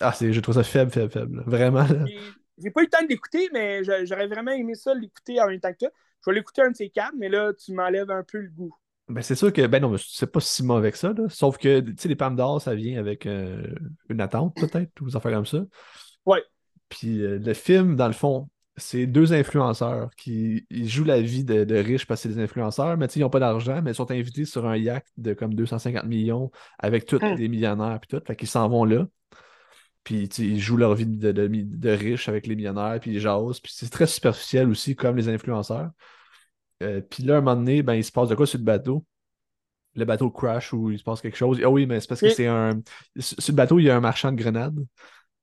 Ah, j'ai trouvé ça faible, faible, faible. Vraiment. J'ai pas eu le temps de l'écouter, mais j'aurais vraiment aimé ça l'écouter en même temps que toi. Je vais l'écouter un de ces quatre, mais là, tu m'enlèves un peu le goût. Ben, c'est sûr que, ben non, c'est pas si mauvais que ça, là. Sauf que, tu sais, les pommes d'or, ça vient avec euh, une attente, peut-être, ou des affaires comme ça. Ouais. Puis euh, le film, dans le fond, c'est deux influenceurs qui jouent la vie de, riches parce que c'est des influenceurs, mais ils n'ont pas d'argent, mais ils sont invités sur un yacht de comme 250 millions avec tous hmm. les millionnaires puis tout. Fait qu'ils s'en vont là. Puis ils jouent leur vie de, de, riches avec les millionnaires, puis ils jasent. Puis c'est très superficiel aussi, comme les influenceurs. Euh, puis là, un moment donné, ben, il se passe de quoi sur le bateau? Le bateau crash ou il se passe quelque chose? Ah oui, mais c'est parce que c'est un. Sur le bateau, il y a un marchand de grenades.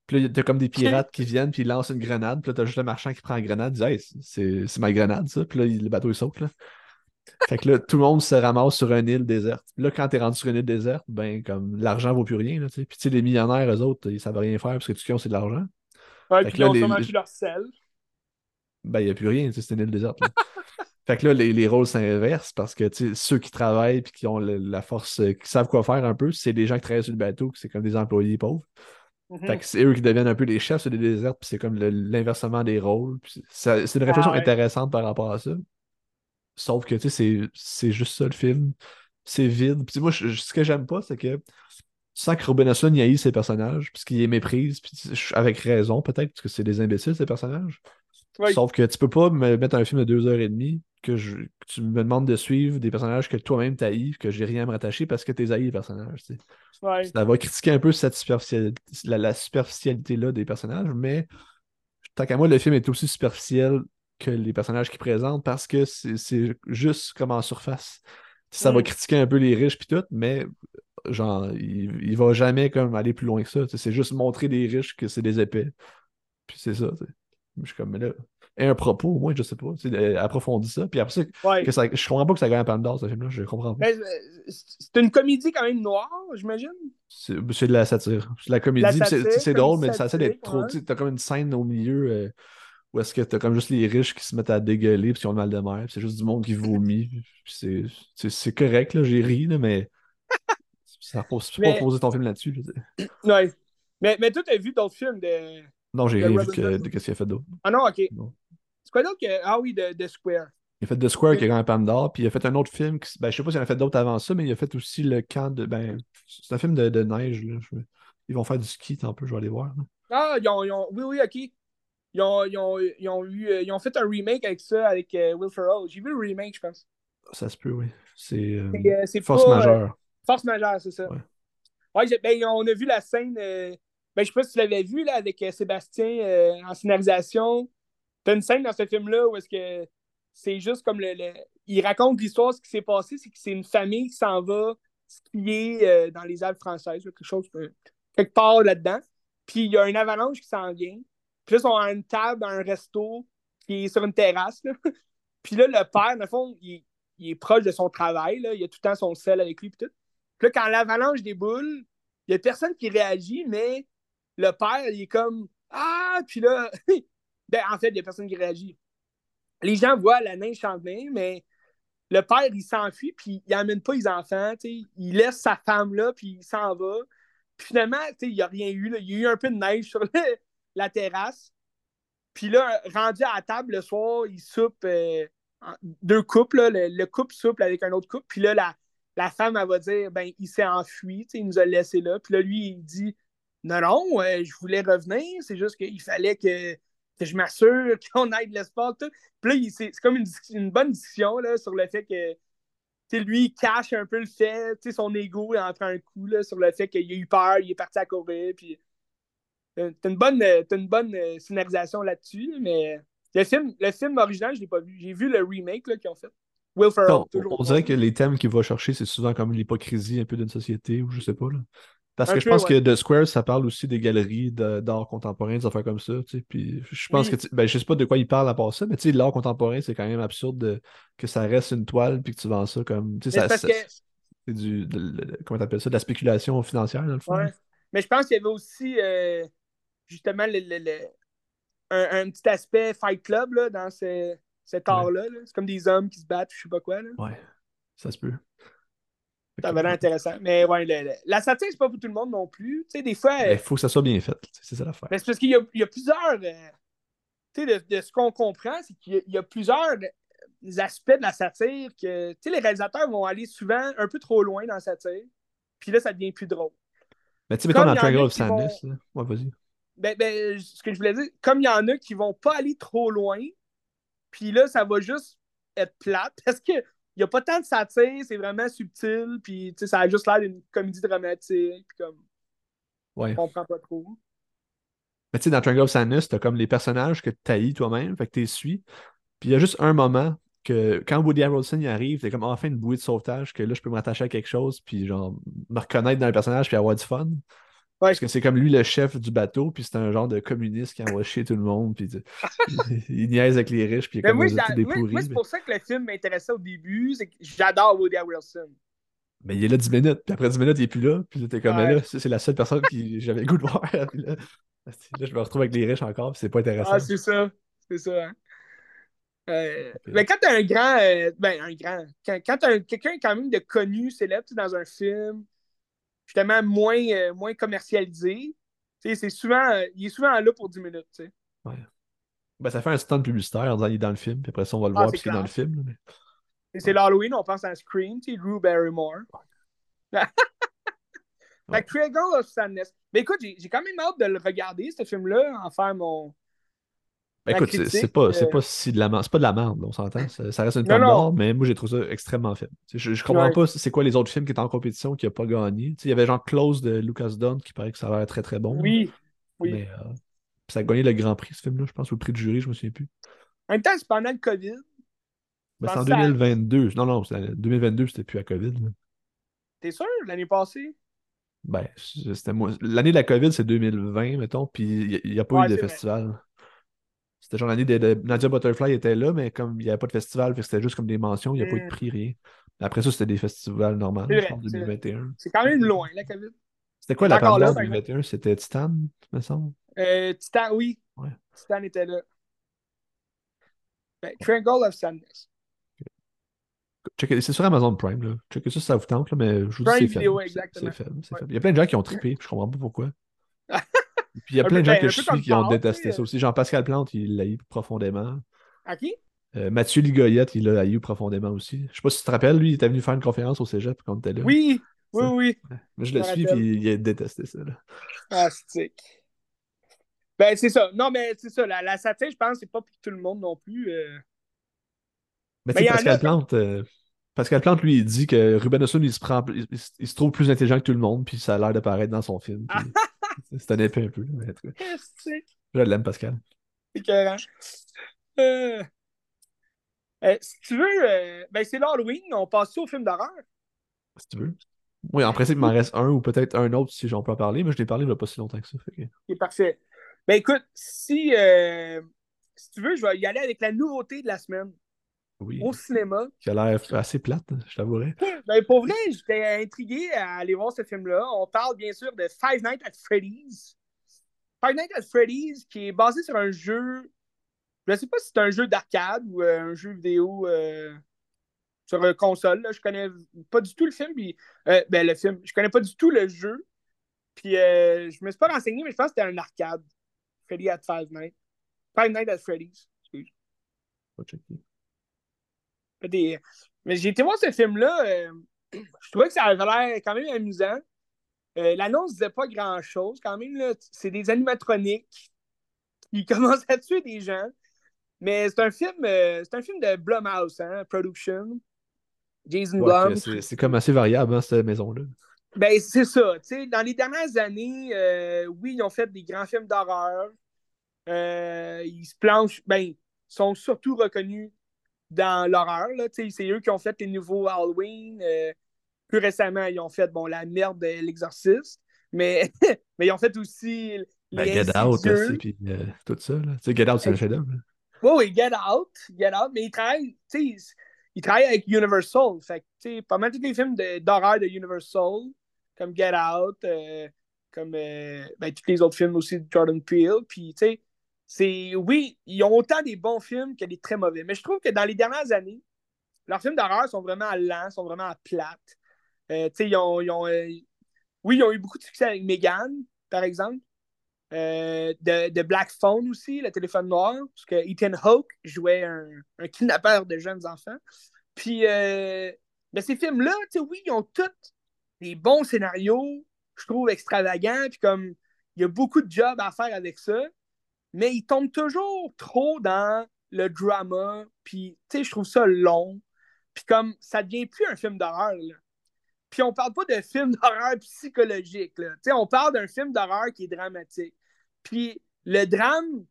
Puis là, t'as comme des pirates qui viennent, puis ils lancent une grenade. Puis là, t'as juste le marchand qui prend la grenade. Il dit Hey, c'est ma grenade, ça. Puis là, le bateau, il saute. Là. Fait que là, tout le monde se ramasse sur une île déserte. Puis là, quand t'es rendu sur une île déserte, ben, comme l'argent vaut plus rien. Là, puis tu sais, les millionnaires, eux autres, ils savent rien faire parce que tout ce qu'ils ont, c'est de l'argent. Ouais, puis là, ils ont leur sel. Ben, il n'y a plus rien, c'est une île déserte. Fait que là, les, rôles s'inversent parce que ceux qui travaillent et qui ont la force, euh, qui savent quoi faire un peu, c'est des gens qui travaillent sur le bateau, c'est comme des employés pauvres. Mm-hmm. Fait que c'est eux qui deviennent un peu les chefs sur les déserts, puis c'est comme l'inversement des rôles. C'est une réflexion ah intéressante par rapport à ça. Sauf que, tu sais, c'est juste ça le film. C'est vide. Puis moi, ce que j'aime pas, c'est que tu sens que Ruben Östlund haït ses personnages, puisqu'il les méprise, puis avec raison peut-être, parce que c'est des imbéciles, ces personnages. Sauf que tu peux pas me mettre un film de deux heures et demie que, je, tu me demandes de suivre des personnages que toi-même t'haïs, que j'ai rien à me rattacher parce que t'es haïs les personnages. Ça va critiquer un peu cette la, superficialité-là des personnages, mais tant qu'à moi, le film est aussi superficiel que les personnages qu'il présente parce que c'est juste comme en surface. Ça va mm. critiquer un peu les riches puis tout, mais genre, il, il va jamais comme aller plus loin que ça. C'est juste montrer des riches que c'est des épais. Puis c'est ça. Je suis comme, mais là, un propos, au moins, je sais pas. Approfondis ça. Puis après ça, que ça, je comprends pas que ça gagne un Palme d'Or, ce film-là. Je comprends pas. Euh, c'est une comédie quand même noire, j'imagine? C'est de la satire. C'est de la comédie. C'est drôle, mais ça essaie d'être trop. Tu T'as comme une scène au milieu euh, où est-ce que t'as comme juste les riches qui se mettent à dégueuler puis qui ont le mal de mer. C'est juste du monde qui vomit. C'est correct, là. J'ai ri, là, mais Ça pas Mais- poser ton film là-dessus. Ouais. Mais, mais toi, t'as vu d'autres films de. Non, j'ai rien vu que, de qu'est-ce qu'il a fait d'autre. Ah non, ok. Non. Quoi. Ah oui, de, de Square? Il a fait The Square qui est un Palme d'Or, puis il a fait un autre film. Qui... Ben, je sais pas s'il en a fait d'autres avant ça, mais il a fait aussi le camp de. Ben, c'est un film de, de neige. Là. Ils vont faire du ski un peu, je vais aller voir. là. Ah, ils ont, ils ont- Oui, oui, ok. Ils ont, ils ont, ils ont, eu, euh, ils ont fait un remake avec ça, avec euh, Will Ferrell. J'ai vu le remake, je pense. Ça se peut, oui. C'est euh, C'est, euh, Force pas, euh, majeure. Force majeure, c'est ça. Ouais. Ben, on a vu la scène. Ben, je sais pas si tu l'avais vu là, avec Sébastien en scénarisation. T'as une scène dans ce film-là où est-ce que c'est juste comme le, le- Il raconte l'histoire, ce qui s'est passé, c'est que c'est une famille qui s'en va skier euh, dans les Alpes françaises, quelque chose, euh, quelque part là-dedans. Puis il y a une avalanche qui s'en vient. Puis là, ils sont à une table dans un resto qui est sur une terrasse. là. Puis là, le père, dans le fond, il, il est proche de son travail. Là. Il a tout le temps son sel avec lui. Puis tout. Puis là, quand l'avalanche déboule, il n'y a personne qui réagit, mais le père, il est comme Ah! Puis là, ben, en fait, il n'y a personne qui réagit. Les gens voient la neige s'en venir, mais le père, il s'enfuit, puis il n'emmène pas les enfants. Il laisse sa femme là, puis il s'en va. Puis finalement, il n'y a rien eu. Il y a eu un peu de neige sur la terrasse. Puis là, rendu à la table le soir, il soupe euh, deux couples. là. Le, le couple souple avec un autre couple. Puis là, la, la femme, elle va dire ben, il s'est enfui, il nous a laissé là. Puis là, lui, il dit non, non, euh, je voulais revenir. C'est juste qu'il fallait que je m'assure qu'on aille de l'espace. tout. Puis là, c'est comme une, une bonne discussion là, sur le fait que lui, il cache un peu le fait, son ego, il en prend un coup là, sur le fait qu'il a eu peur, il est parti à courir. Puis euh, t'as une bonne, euh, t'as une bonne euh, scénarisation là-dessus, mais le film, le film original, je l'ai pas vu. J'ai vu le remake qu'ils ont fait. Will Ferrell, Non, on dirait que les thèmes qu'il va chercher, c'est souvent comme l'hypocrisie un peu d'une société, ou je sais pas. Là. Parce Un que je pense ouais. que The Square, ça parle aussi des galeries de- d'art contemporain, des affaires comme ça. Tu sais. Puis je pense Oui. que, ben, je sais pas de quoi il parle à part ça, mais tu sais, l'art contemporain, c'est quand même absurde de- que ça reste une toile puis que tu vends ça comme. Tu sais, ça- c'est que- du. de- de- comment t'appelles ça? De la spéculation financière, dans le fond. Ouais. Mais je pense qu'il y avait aussi euh, justement le, le- le- un, un petit aspect Fight Club là, dans ce, cet art-là. là. C'est comme des hommes qui se battent, je sais pas quoi. Là. Ouais, ça se peut. Ça l'air intéressant. Mais ouais, le- le- la satire, c'est pas pour tout le monde non plus. Tu sais, des fois. ben, il faut que ça soit bien fait. C'est ça l'affaire. Mais c'est parce qu'il y y a plusieurs. euh, tu sais, de, de ce qu'on comprend, c'est qu'il y a, il y a plusieurs euh, aspects de la satire que. Tu sais, les réalisateurs vont aller souvent un peu trop loin dans la satire. Puis là, ça devient plus drôle. Mais tu sais, mettons comme dans Triangle of vont- Sadness, là. Ouais, vas-y. Ben, ben, ce que je voulais dire, comme il y en a qui vont pas aller trop loin, puis là, ça va juste être plate parce que il n'y a pas tant de satire, c'est vraiment subtil, puis tu sais, ça a juste l'air d'une comédie dramatique, puis comme Ouais. on comprend pas trop. Mais tu sais, dans Triangle of Sadness, t'as comme les personnages que tu toi-même, fait que tu suis. Puis il y a juste un moment que quand Woody Harrelson y arrive, t'es comme enfin une bouée de sauvetage, que là, je peux me rattacher à quelque chose, puis genre me reconnaître dans le personnage, puis avoir du fun. Ouais. Parce que c'est comme lui le chef du bateau, puis c'est un genre de communiste qui envoie chier tout le monde, puis il, niaise avec les riches, puis il est comme moi, des moi, pourris. moi, c'est mais... pour ça que le film m'intéressait au début, c'est que j'adore Woody Harrelson. mais il est là 10 minutes, puis après 10 minutes, il est plus là, puis là, t'es comme, mais là, c'est la seule personne qui j'avais le goût de voir. Puis là, là, je me retrouve avec les riches encore, puis c'est pas intéressant. Ah, c'est ça. C'est ça. hein. Euh. Mais quand t'as un grand. euh, ben, un grand. Quand, quand t'as un- quelqu'un quand même de connu, célèbre, dans un film, justement moins, euh, moins commercialisé, c'est souvent. euh, il est souvent là pour 10 minutes. Ben, ça fait un stand publicitaire en disant il est dans le film, puis après ça, on va le Ah, voir parce qu'il est dans le film. mais- Et c'est l'Halloween, on pense à Scream, tu sais, Drew Barrymore. Ouais. Fait Sadness. Mais écoute, j'ai j'ai quand même hâte de le regarder, ce film-là, en faire mon. Ben, écoute, c'est pas, euh, pas si de la. C'est pas de la merde, on s'entend. Ça, ça reste une Non, non. d'or, mais moi j'ai trouvé ça extrêmement faible. Je, je comprends Ouais. pas c'est quoi les autres films qui étaient en compétition qui n'ont pas gagné. Il y avait genre Close de Lucas Dunn qui paraît que ça a l'air très très bon. Oui. Oui. Mais euh, ça a gagné le Grand Prix, ce film-là, je pense, ou le prix du jury, je me souviens plus. En même temps, c'est pendant le COVID. Ben, c'est en pense que ça- 2022. Non, non, c'est- 2022, c'était plus à COVID. T'es sûr, l'année passée? Ben, c'était moi. L'année de la COVID, c'est 2020, mettons, puis il n'y a pas Ouais, eu de c'est vrai. C'était genre l'année de, de- Nadia Butterfly était là, mais comme il n'y avait pas de festival, c'était juste comme des mentions, il n'y a pas eu de Mm. prix, rien. Après ça, c'était des festivals normaux, vrai. 2021. C'est quand même loin, la COVID. C'était quoi la par 2021? C'était Titan, me semble? Euh, Titan, oui. Ouais. Titan était là. Ben, Triangle of Sadness. c'est sur Amazon Prime, là. Checkez ça si ça vous tente, là, mais je vous dis c'est faible. C'est- faible, faible. Il y a plein de gens qui ont trippé, je comprends pas pourquoi. Puis il y a plein de gens ben, que je suis qui ont détesté ça aussi. Jean-Pascal Plante, il l'a eu profondément. À qui? Euh, Mathieu Ligoyette, il l'a eu profondément aussi. Je sais pas si tu te rappelles, lui, il était venu faire une conférence au cégep quand était là. Oui, oui, oui. Mais je le je suis, puis il a détesté ça. Là. Ah. Ben, c'est ça. Non, mais c'est ça. La, la satire, je pense, c'est pas pour tout le monde non plus. euh. Mais Mais tu sais, il y en Pascal a- Plante, euh, Pascal Plante, lui, il dit que Ruben Ossoon, il se prend, il, il- il se trouve plus intelligent que tout le monde, puis ça a l'air de paraître dans son film. puis c'est un épée un peu. Mais, en tout cas, stick. je l'aime, Pascal. C'est. Euh, euh, si tu veux, euh, ben, c'est l'Halloween. On passe au film d'horreur? Si tu veux. Oui, en principe, il m'en reste un ou peut-être un autre si j'en peux en parler, mais je l'ai parlé il n'y a pas si longtemps que ça. fait que- C'est parfait. Ben, écoute, si, euh, si tu veux, je vais y aller avec la nouveauté de la semaine Oui. au cinéma. Qui a l'air assez plate, je t'avouerais. Ben, pour vrai, j'étais intrigué à aller voir ce film-là. On parle bien sûr de Five Nights at Freddy's. Five Nights at Freddy's, qui est basé sur un jeu. Je ne sais pas si c'est un jeu d'arcade ou euh, un jeu vidéo euh, sur euh, console. Là. Je connais pas du tout le film. Puis, euh, ben, le film. Je connais pas du tout le jeu. Puis, euh, je me suis pas renseigné, mais je pense que c'était un arcade. Freddy at Five Nights. Five Nights at Freddy's. Excuse. Pas checké. Des- Mais j'ai été voir ce film-là. euh, Je trouvais que ça avait l'air quand même amusant. Euh, L'annonce disait pas grand-chose quand même. C'est des animatroniques qui commencent à tuer des gens. Mais c'est un film, euh, c'est un film de Blumhouse, hein, Production. Jason Ouais, Blum. c'est comme assez variable, hein, cette maison-là. Ben, c'est ça. dans les dernières années, euh, oui, ils ont fait des grands films d'horreur. Euh, ils se planchent. Ben, ils sont surtout reconnus dans l'horreur. C'est eux qui ont fait les nouveaux Halloween. euh, plus récemment, ils ont fait bon, la merde de l'exorciste. Mais, mais ils ont fait aussi Ben, les Get Out aussi, puis euh, tout ça. Là. Tu sais, Get Out, c'est un chef-d'œuvre. Oui, oui, Get Out. Get Out. Mais ils travaillent, ils, ils travaillent avec Universal. Fait que, pas mal tous les films d'horreur de, Universal, comme Get Out, euh, comme ben, tous les autres films aussi de Jordan Peele. Puis, tu sais, c'est, oui, ils ont autant des bons films que des très mauvais. Mais je trouve que dans les dernières années, leurs films d'horreur sont vraiment lents, sont vraiment plates. Euh, ils ont, euh, oui, ils ont eu beaucoup de succès avec Megan, par exemple. Euh, de, Black Phone aussi, le téléphone noir, parce que Ethan Hawke jouait un, un kidnappeur de jeunes enfants. Puis, euh, ben, ces films-là, oui, ils ont tous des bons scénarios, je trouve extravagants, puis comme il y a beaucoup de jobs à faire avec ça, mais ils tombent toujours trop dans le drama, puis tu sais, je trouve ça long, puis comme ça devient plus un film d'horreur, là. Puis on parle pas de film d'horreur psychologique, là. Tu sais, on parle d'un film d'horreur qui est dramatique. Puis le drame,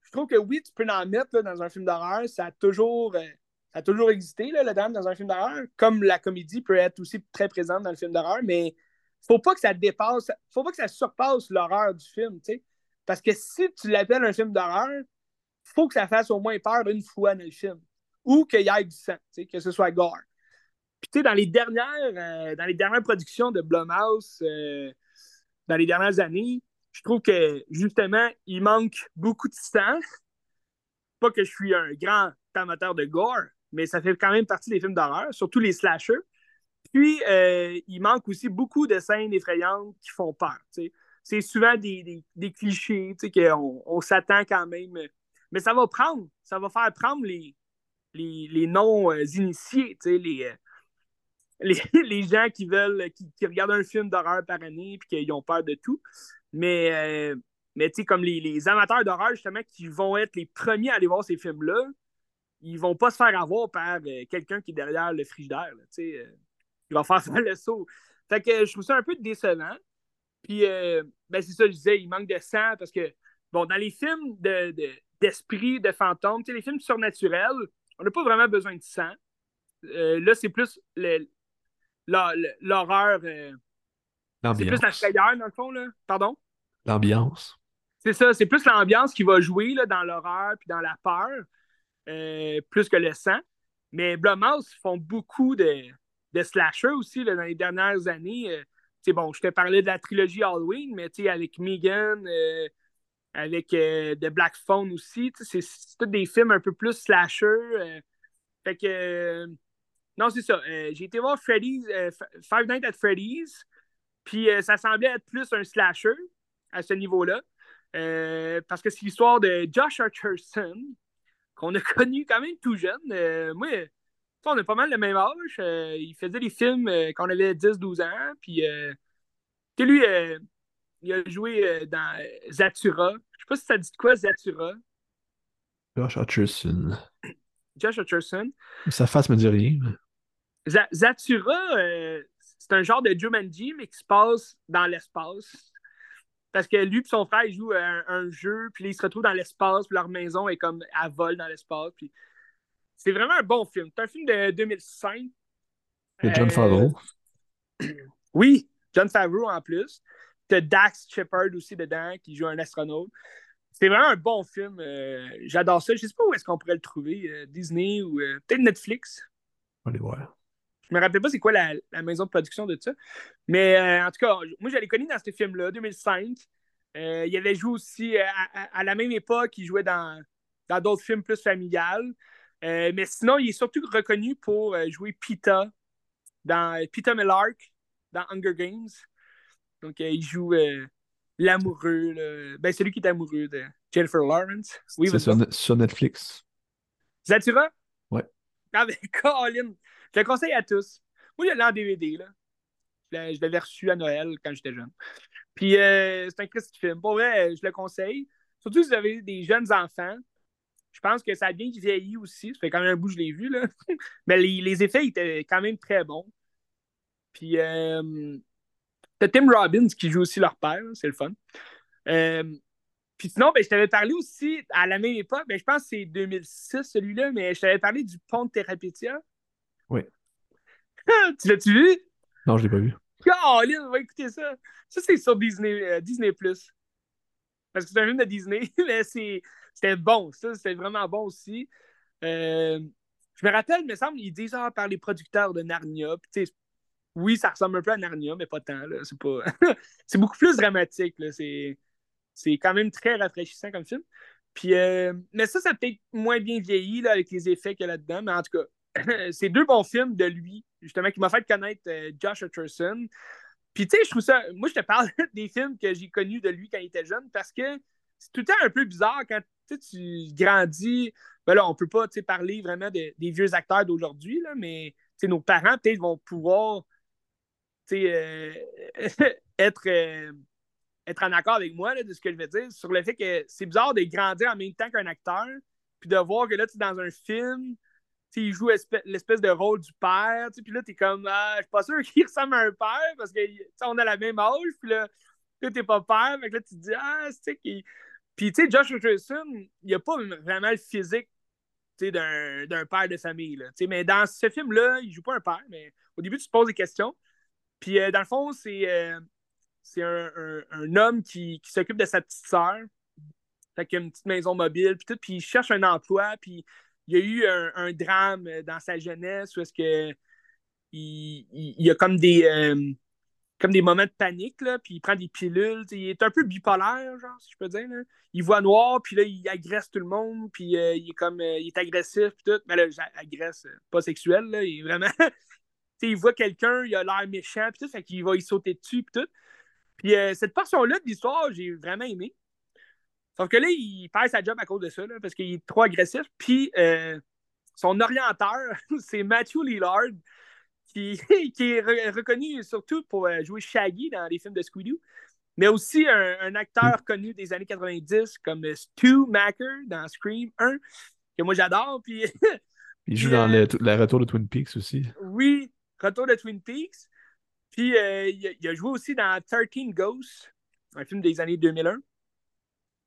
je trouve que oui, tu peux en mettre dans un film d'horreur, ça a toujours, euh, ça a toujours existé, là, le drame dans un film d'horreur, comme la comédie peut être aussi très présente dans le film d'horreur, mais faut pas que ça dépasse, faut pas que ça surpasse l'horreur du film, tu sais. Parce que si tu l'appelles un film d'horreur, faut que ça fasse au moins peur une fois dans le film. Ou qu'il y ait du sang, que ce soit gore. Puis tu sais, dans les dernières, euh, dans les dernières productions de Blumhouse, euh, dans les dernières années, je trouve que justement, il manque beaucoup de sang. Pas que je suis un grand amateur de gore, mais ça fait quand même partie des films d'horreur, surtout les slashers. Puis, euh, il manque aussi beaucoup de scènes effrayantes qui font peur. C'est souvent des, des, clichés tu sais, qu'on on s'attend quand même. Mais ça va prendre, ça va faire prendre les, les, les non-initiés, tu sais, les, euh, les, les gens qui veulent, qui, qui regardent un film d'horreur par année puis qu'ils ont peur de tout. Mais, euh, mais tu sais, comme les, les amateurs d'horreur, justement, qui vont être les premiers à aller voir ces films-là, ils vont pas se faire avoir par euh, quelqu'un qui est derrière le frigidaire. tu sais, euh, il va faire faire le saut. Fait que je trouve ça un peu décevant. Puis, euh, ben c'est ça, je disais, il manque de sang parce que, bon, dans les films de, de- d'esprit, de, fantômes, tu sais, les films surnaturels, on n'a pas vraiment besoin de sang. Euh, là, c'est plus l'horreur. euh, c'est plus la frayeur, dans le fond, là. Pardon? L'ambiance. C'est ça, c'est plus l'ambiance qui va jouer là, dans l'horreur puis dans la peur, euh, plus que le sang. Mais Blumhouse font beaucoup de, de slashers aussi là, dans les dernières années. Sais, bon, je te parlais de la trilogie Halloween, mais avec Megan, euh, avec euh, The Black Phone aussi, c'est tous des films un peu plus slasher. euh, fait que, Non, c'est ça. j'ai été voir Freddy's, Five Nights at Freddy's, puis ça semblait être plus un slasher à ce niveau-là. parce que c'est l'histoire de Josh Archerson, qu'on a connu quand même tout jeune. moi, on a pas mal le même âge. il faisait des films quand on avait 10-12 ans. Puis, lui, il a joué dans Zatura. Je sais pas si ça dit quoi, Zatura. Josh Hutcherson. Josh Hutcherson. Sa face me dit rien. Zatura, euh, c'est un genre de Jumanji, mais qui se passe dans l'espace. Parce que lui et son frère, ils jouent un, jeu, puis ils se retrouvent dans l'espace, puis leur maison est comme à vol dans l'espace. Puis... C'est vraiment un bon film. C'est un film de 2005. Et John euh, Favreau. Oui, John Favreau en plus. T'as Dax Shepard aussi dedans, qui joue un astronaute. C'est vraiment un bon film. Euh, j'adore ça. Je sais pas où est-ce qu'on pourrait le trouver. Euh, Disney ou peut-être Netflix. On va aller voir. Je me rappelle pas c'est quoi la, maison de production de ça. Mais en tout cas, moi, je l'ai connu dans ce film-là, 2005. il avait joué aussi à, la même époque, il jouait dans d'autres films plus familiales. Mais sinon, il est surtout reconnu pour jouer Pita dans Pita Millark dans Hunger Games. Donc, il joue l'amoureux, ben, celui qui est amoureux de Jennifer Lawrence. Oui, c'est sur, Netflix. Zatura? Ouais. Ah, ben, Colin, je le conseille à tous. Moi, il y a en DVD, là. Je l'avais reçu à Noël quand j'étais jeune. Puis, euh, c'est un Christ film. Pour vrai, je le conseille. Surtout si vous avez des jeunes enfants. Je pense que ça a bien vieilli aussi. Ça fait quand même un bout que je l'ai vu, là. Mais les, les, effets étaient quand même très bons. Puis, euh, T'as Tim Robbins qui joue aussi leur père, c'est le fun. Euh, puis sinon, ben, je t'avais parlé aussi à la même époque, ben, je pense que c'est 2006 celui-là, mais je t'avais parlé du pont de Therapetia. Oui. tu l'as-tu vu? Non, je l'ai pas vu. Oh, Lynn, va écouter ça. Ça, c'est sur Disney, euh, Disney+. Parce que c'est un film de Disney, mais c'était bon. Ça, c'était vraiment bon aussi. Euh, je me rappelle, il me semble, ils disent ah, par les producteurs de Narnia. Puis, oui, ça ressemble un peu à Narnia, mais pas tant. C'est pas... beaucoup plus dramatique. C'est... c'est quand même très rafraîchissant comme film. Puis, euh, Mais ça, ça a peut-être moins bien vieilli là, avec les effets qu'il y a là-dedans. Mais en tout cas, c'est deux bons films de lui, justement, qui m'ont fait connaître euh, Josh Hutcherson. Puis, tu sais, je trouve ça. Moi, je te parle des films que j'ai connus de lui quand il était jeune parce que c'est tout le temps un peu bizarre quand tu grandis. Ben là, on peut pas parler vraiment des vieux acteurs d'aujourd'hui, mais nos parents, peut-être, vont pouvoir euh, être, euh, être en accord avec moi de ce que je veux dire sur le fait que c'est bizarre de grandir en même temps qu'un acteur, puis de voir que là, tu es dans un film, il joue l'espèce de rôle du père, puis là, tu es comme, ah, je suis pas sûr qu'il ressemble à un père parce qu'on a la même âge, puis là, tu n'es pas père, mais là, tu te dis, ah, c'est qui. Puis, tu sais, Josh Richardson, il a pas vraiment le physique d'un père de famille. Là, mais dans ce film-là, il joue pas un père, mais au début, tu te poses des questions. Puis, euh, dans le fond, c'est euh, un, homme qui, s'occupe de sa petite sœur. Fait qu'il a une petite maison mobile, puis tout, puis il cherche un emploi, puis il y a eu un, drame dans sa jeunesse où est-ce que il, y a comme des euh, comme des moments de panique, là, puis il prend des pilules. Il est un peu bipolaire, genre, si je peux dire. Il voit noir, puis là, il agresse tout le monde, puis il est comme il est agressif, puis tout. Mais là, agresse, pas sexuel, là, il est vraiment il voit quelqu'un, il a l'air méchant, puis tout, fait qu'il va y sauter dessus, puis tout. Puis euh, cette portion-là de l'histoire, j'ai vraiment aimé. Sauf que là, il perd sa job à cause de ça, parce qu'il est trop agressif. Puis euh, son orienteur, c'est Matthew Lillard, qui, qui est reconnu surtout pour euh, jouer Shaggy dans les films de Scooby-Doo, mais aussi un, acteur mm. connu des années 90 comme Stu Macker dans Scream 1, que moi j'adore. Puis, il joue dans le, retour de Twin Peaks aussi. Oui, Retour de Twin Peaks. Puis euh, il, a joué aussi dans 13 Ghosts, un film des années 2001.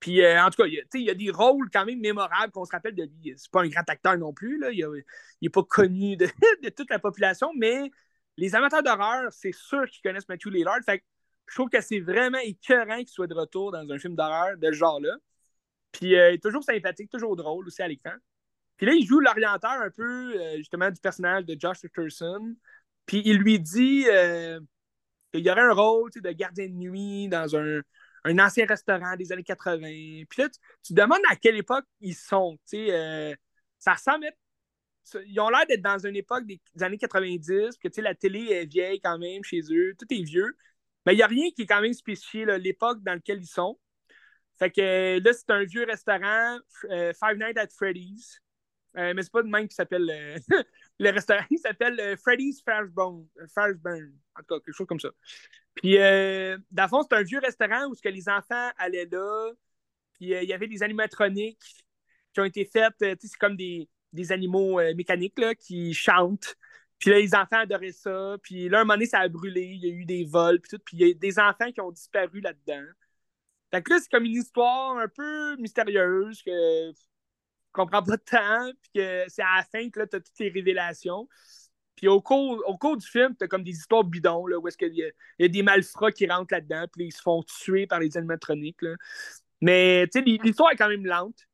Puis euh, en tout cas, il y a des rôles quand même mémorables qu'on se rappelle de lui. C'est pas un grand acteur non plus. Là. Il n'est pas connu de, toute la population, mais les amateurs d'horreur, c'est sûr qu'ils connaissent Matthew Lillard. Fait que je trouve que c'est vraiment écœurant qu'il soit de retour dans un film d'horreur de ce genre-là. Puis euh, il est toujours sympathique, toujours drôle aussi à l'écran. Puis là, il joue l'orienteur un peu, justement, du personnage de Josh Richardson. Puis il lui dit euh, qu'il y aurait un rôle de gardien de nuit dans un, ancien restaurant des années 80. Puis là, tu, te demandes à quelle époque ils sont. Euh, ça ressemble ils ont l'air d'être dans une époque des, années 90, que la télé est vieille quand même chez eux, tout est vieux. Mais il n'y a rien qui est quand même spécifié, l'époque dans laquelle ils sont. Fait que là, c'est un vieux restaurant, euh, Five Nights at Freddy's. Euh, mais c'est pas de même qui s'appelle le restaurant. S'appelle Freddy's Fashbone. Fashbone. En tout cas, quelque chose comme ça. Puis, dans fond, c'est un vieux restaurant où que les enfants allaient là. Puis, il y avait des animatroniques qui ont été faites. c'est comme des, des animaux mécaniques là, qui chantent. Puis là, les enfants adoraient ça. Puis là, un moment donné, ça a brûlé. Il y a eu des vols. Puis tout. Puis il y a des enfants qui ont disparu là-dedans. Fait que là, c'est comme une histoire un peu mystérieuse que comprends pas tant, puis que c'est à la fin que tu as toutes les révélations. Puis au cours, au cours du film, tu as comme des histoires bidons, là, où est-ce qu'il y, y, a des malfrats qui rentrent là-dedans, puis ils se font tuer par les animatroniques. Là. Mais, tu sais, l'histoire est quand même lente.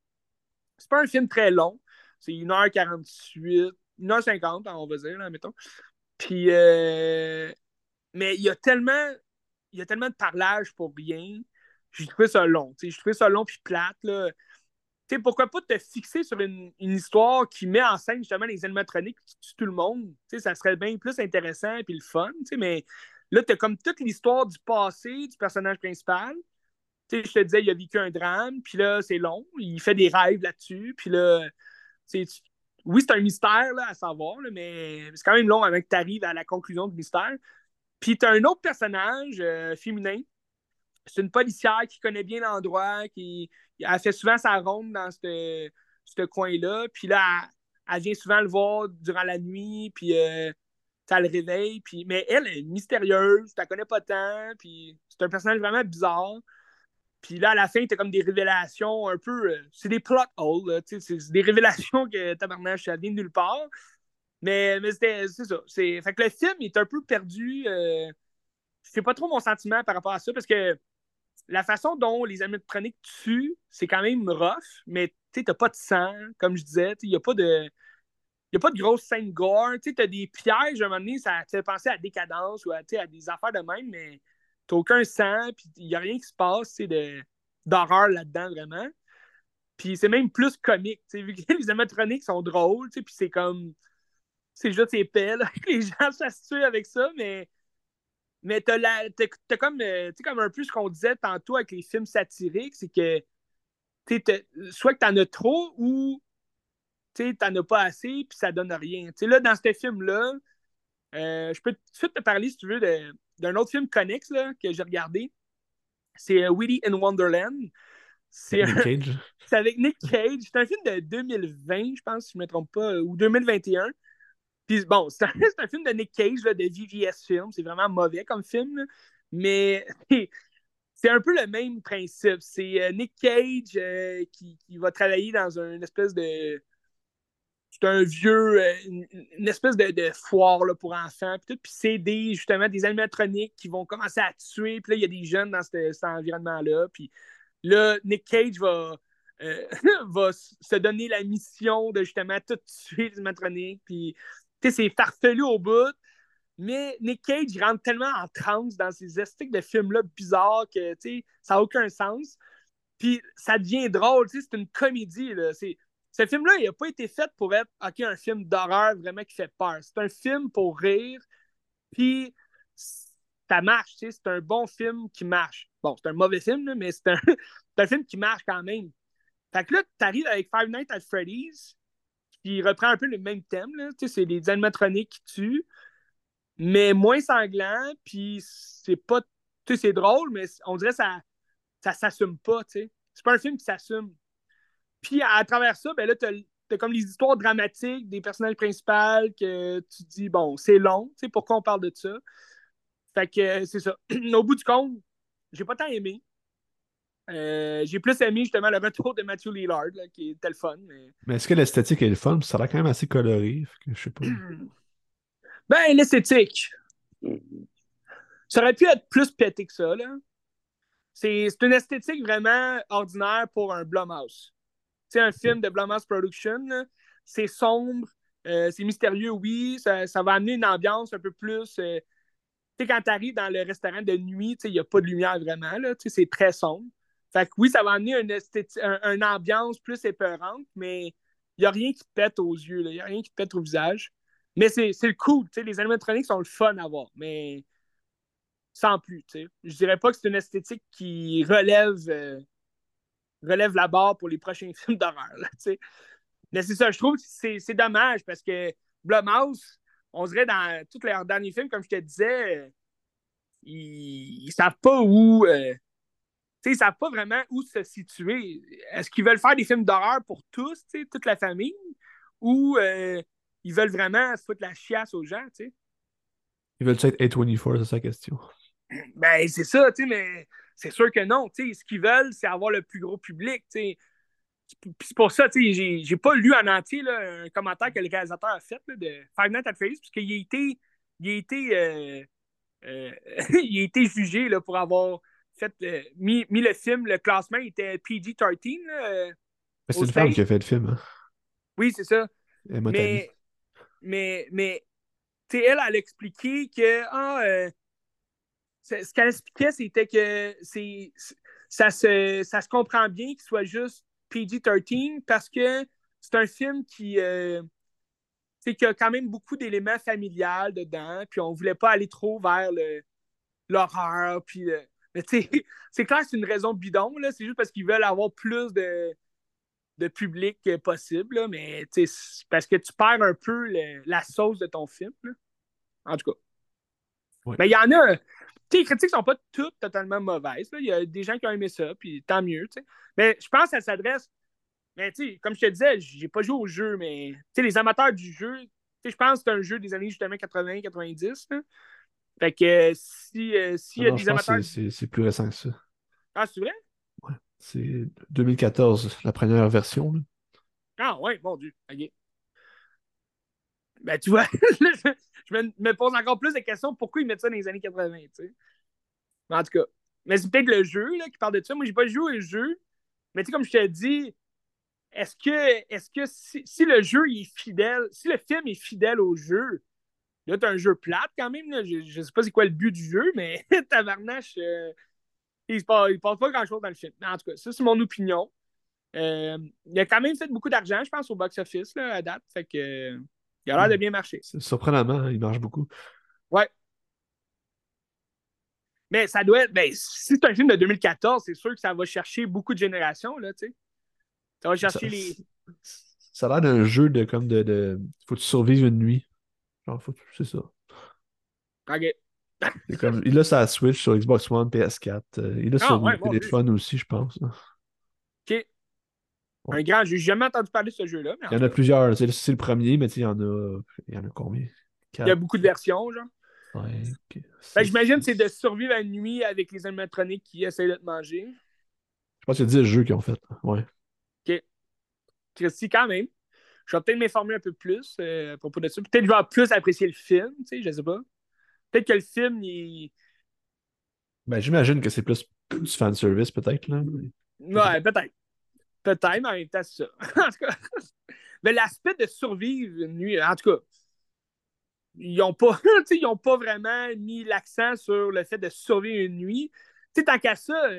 C'est pas un film très long. C'est 1h48, 1h50, on va dire, là, mettons. Puis, euh... mais il y a tellement, il y a tellement de parlage pour rien j'ai trouvé ça long. J'ai trouvé ça long puis plate. Là. Pourquoi pas te fixer sur une, histoire qui met en scène justement les animatroniques qui tuent tout le monde? ça serait bien plus intéressant et le fun. Mais là, tu as comme toute l'histoire du passé du personnage principal. je te disais, il a vécu un drame, puis là, c'est long. Il fait des rêves là-dessus, puis là, oui, c'est un mystère à savoir, mais c'est quand même long avant que tu arrives à la conclusion du mystère. Puis tu as un autre personnage euh, féminin c'est une policière qui connaît bien l'endroit, qui a fait souvent sa ronde dans ce coin-là. Puis là, elle, vient souvent le voir durant la nuit, puis euh, ça le réveille. Puis, mais elle est mystérieuse, tu la connais pas tant, puis c'est un personnage vraiment bizarre. Puis là, à la fin, t'as comme des révélations un peu. Euh, c'est des plot holes, c'est des révélations que tabarnak, ça vient de nulle part. Mais, mais c'est ça. Fait que le film est un peu perdu. Euh, je sais pas trop mon sentiment par rapport à ça parce que la façon dont les animatroniques tuent, c'est quand même rough, mais tu n'as pas de sang, comme je disais, il n'y a pas de. A pas de grosse scène gore. Tu as des pièges, à un moment donné, ça te fait penser à décadence ou à, des affaires de même, mais tu aucun sang, puis il n'y a rien qui se passe d'horreur là-dedans, vraiment. Puis c'est même plus comique, vu que les animatroniques sont drôles, puis c'est comme. C'est juste épais, là, les gens s'assuent avec ça, mais mais t'as, la, t'as, comme, euh, comme un peu ce qu'on disait tantôt avec les films satiriques, c'est que soit que t'en as trop ou t'en as pas assez puis ça donne rien. là, dans ce film-là, euh, je peux tout de suite te parler, si tu veux, d'un autre film connexe là, que j'ai regardé. C'est euh, Willy in Wonderland. C'est, Nick Cage. c'est avec Nick Cage. C'est un film de 2020, je pense, si je ne me trompe pas, ou 2021 bon, c'est un, film de Nick Cage, de VVS Film. C'est vraiment mauvais comme film, mais c'est un peu le même principe. C'est euh, Nick Cage euh, qui, va travailler dans une espèce de. C'est un vieux, euh, une, espèce de, foire pour enfants. Puis, c'est des, justement des animatroniques qui vont commencer à tuer. Puis là, il y a des jeunes dans cet environnement-là. Puis là, Nick Cage va, va se donner la mission de justement tout tuer les animatroniques. Puis c'est farfelu au bout. Mais Nick Cage rentre tellement en transe dans ces esthétiques de films-là bizarres que ça n'a aucun sens. Puis ça devient drôle, c'est une comédie. Là. Ce film-là, il n'a pas été fait pour être un film d'horreur vraiment qui fait peur. C'est un film pour rire. Puis ça marche, c'est un bon film qui marche. Bon, c'est un mauvais film, mais c'est un, un, film qui marche quand même. Fait que là, tu arrives avec Five Nights at Freddy's, qui reprend un peu le même thème. C'est les animatroniques qui tuent, mais moins sanglant, puis c'est pas. c'est drôle, mais on dirait que ça, ça s'assume pas. C'est pas un film qui s'assume. Puis à, travers ça, ben là, t'as as comme les histoires dramatiques des personnages principaux que tu dis, bon, c'est long, pourquoi on parle de ça? Fait que c'est ça. Au bout du compte, j'ai pas tant aimé. Euh, j'ai plus aimé justement le retour de Matthew Lillard, qui était le fun. Mais, est-ce que l'esthétique est le fun? Ça a l'air quand même assez coloré. Je sais pas. Ben, l'esthétique. Ça aurait pu être plus pété que ça. C'est une esthétique vraiment ordinaire pour un Blumhouse. C'est un film de Blumhouse Production. C'est sombre, euh, c'est mystérieux, oui. Ça, va amener une ambiance un peu plus. Euh, tu sais, quand tu arrives dans le restaurant de nuit, il n'y a pas de lumière vraiment. C'est très sombre. Fait que oui, ça va amener une, une ambiance plus épeurante, mais il n'y a rien qui pète aux yeux, il n'y a rien qui pète au visage. Mais c'est le cool, les animatroniques sont le fun à voir, mais sans plus. Je Je dirais pas que c'est une esthétique qui relève, euh, relève la barre pour les prochains films d'horreur. Mais c'est ça, je trouve que c'est dommage parce que Blumhouse, on dirait dans tous leurs derniers films, comme je te disais, ils, ne savent pas où. Euh, ils savent pas vraiment où se situer. Est-ce qu'ils veulent faire des films d'horreur pour tous, toute la famille, ou euh, ils veulent vraiment se foutre la chiasse aux gens, tu sais? Ils veulent être A24, c'est ça la question. Ben, c'est ça, tu sais, mais c'est sûr que non. Ce qu'ils veulent, c'est avoir le plus gros public, tu sais. c'est pour ça, tu sais, j'ai pas lu en entier là, un commentaire que le réalisateur a fait là, de Five Nights at Freddy's, parce qu'il a été, il a été, euh, euh, il a été jugé là, pour avoir fait, euh, mis, mis, le film, le classement était PG-13. c'est une femme qui a fait le film. Hein. Oui, c'est ça. Mais, mais, mais, elle, elle a expliqué que, ah, ce qu'elle expliquait, c'était que c'est, ça, se, ça se comprend bien qu'il soit juste PG-13 parce que c'est un film qui, euh, qui a quand même beaucoup d'éléments familiales dedans, puis on voulait pas aller trop vers l'horreur, puis mais tu sais, c'est clair que c'est une raison bidon, là, c'est juste parce qu'ils veulent avoir plus de, de public possible, là, mais c'est parce que tu perds un peu la sauce de ton film. En tout cas. Mais il y en a, les critiques sont pas toutes totalement mauvaises. Il y a des gens qui ont aimé ça, puis tant mieux. Mais je pense que ça s'adresse. Mais comme je te disais, j'ai pas joué au jeu, mais les amateurs du jeu, je pense que c'est un jeu des années justement 80-90. Fait que si, euh, s'il y a des amateurs. C'est plus récent que ça. Ah, c'est vrai? Ouais. C'est 2014, la première version. Ah ouais, mon Dieu. OK. Ben, tu vois, je me, pose encore plus de questions pourquoi ils mettent ça dans les années 80, tu sais? En tout cas. Mais c'est peut-être le jeu là, qui parle de ça. Moi, j'ai pas joué au jeu. Mais tu sais, comme je t'ai dit, est-ce que, est que si, le jeu est fidèle, si le film est fidèle au jeu, là, t'as un jeu plate quand même. Là. Je, je sais pas c'est quoi le but du jeu, mais Tabarnache, euh, il se passe, passe pas grand-chose dans le film. En tout cas, ça, c'est mon opinion. Euh, il a quand même fait beaucoup d'argent, je pense, au box-office à date. Fait que il a l'air de hmm. bien marcher. Surprenamment, hein, il marche beaucoup. Ouais. Mais ça doit être. Ben, si c'est un film de 2014, c'est sûr que ça va chercher beaucoup de générations, là, tu sais. Ça va chercher les. Ça a l'air d'un jeu de comme de, de. Faut que tu survives une nuit. Genre, faut c'est ça. OK. comme... Il a sa Switch sur Xbox One, PS4. Euh, il a ah, sur le téléphone aussi, je pense. OK. Un grand, j'ai jamais entendu parler de ce jeu-là. Il y en a plusieurs. C'est le premier, mais il y en a. Il y en a combien? Il y a beaucoup de versions, genre. J'imagine que c'est de survivre à la nuit avec les animatroniques qui essaient de te manger. Je pense qu'il y a 10 jeux qu'ils ont fait. Ouais. OK. Christy, quand même. Je vais peut-être m'informer un peu plus euh, à propos de ça. Peut-être que je vais plus apprécier le film, tu sais, je sais pas. Peut-être que le film, il. Ben, j'imagine que c'est plus du fanservice, peut-être, là. Ouais, peut-être. Peut-être, mais en même temps, c'est ça. en tout cas, mais l'aspect de survivre une nuit, en tout cas, ils n'ont pas, ils ont pas vraiment mis l'accent sur le fait de survivre une nuit. sais, tant qu'à ça,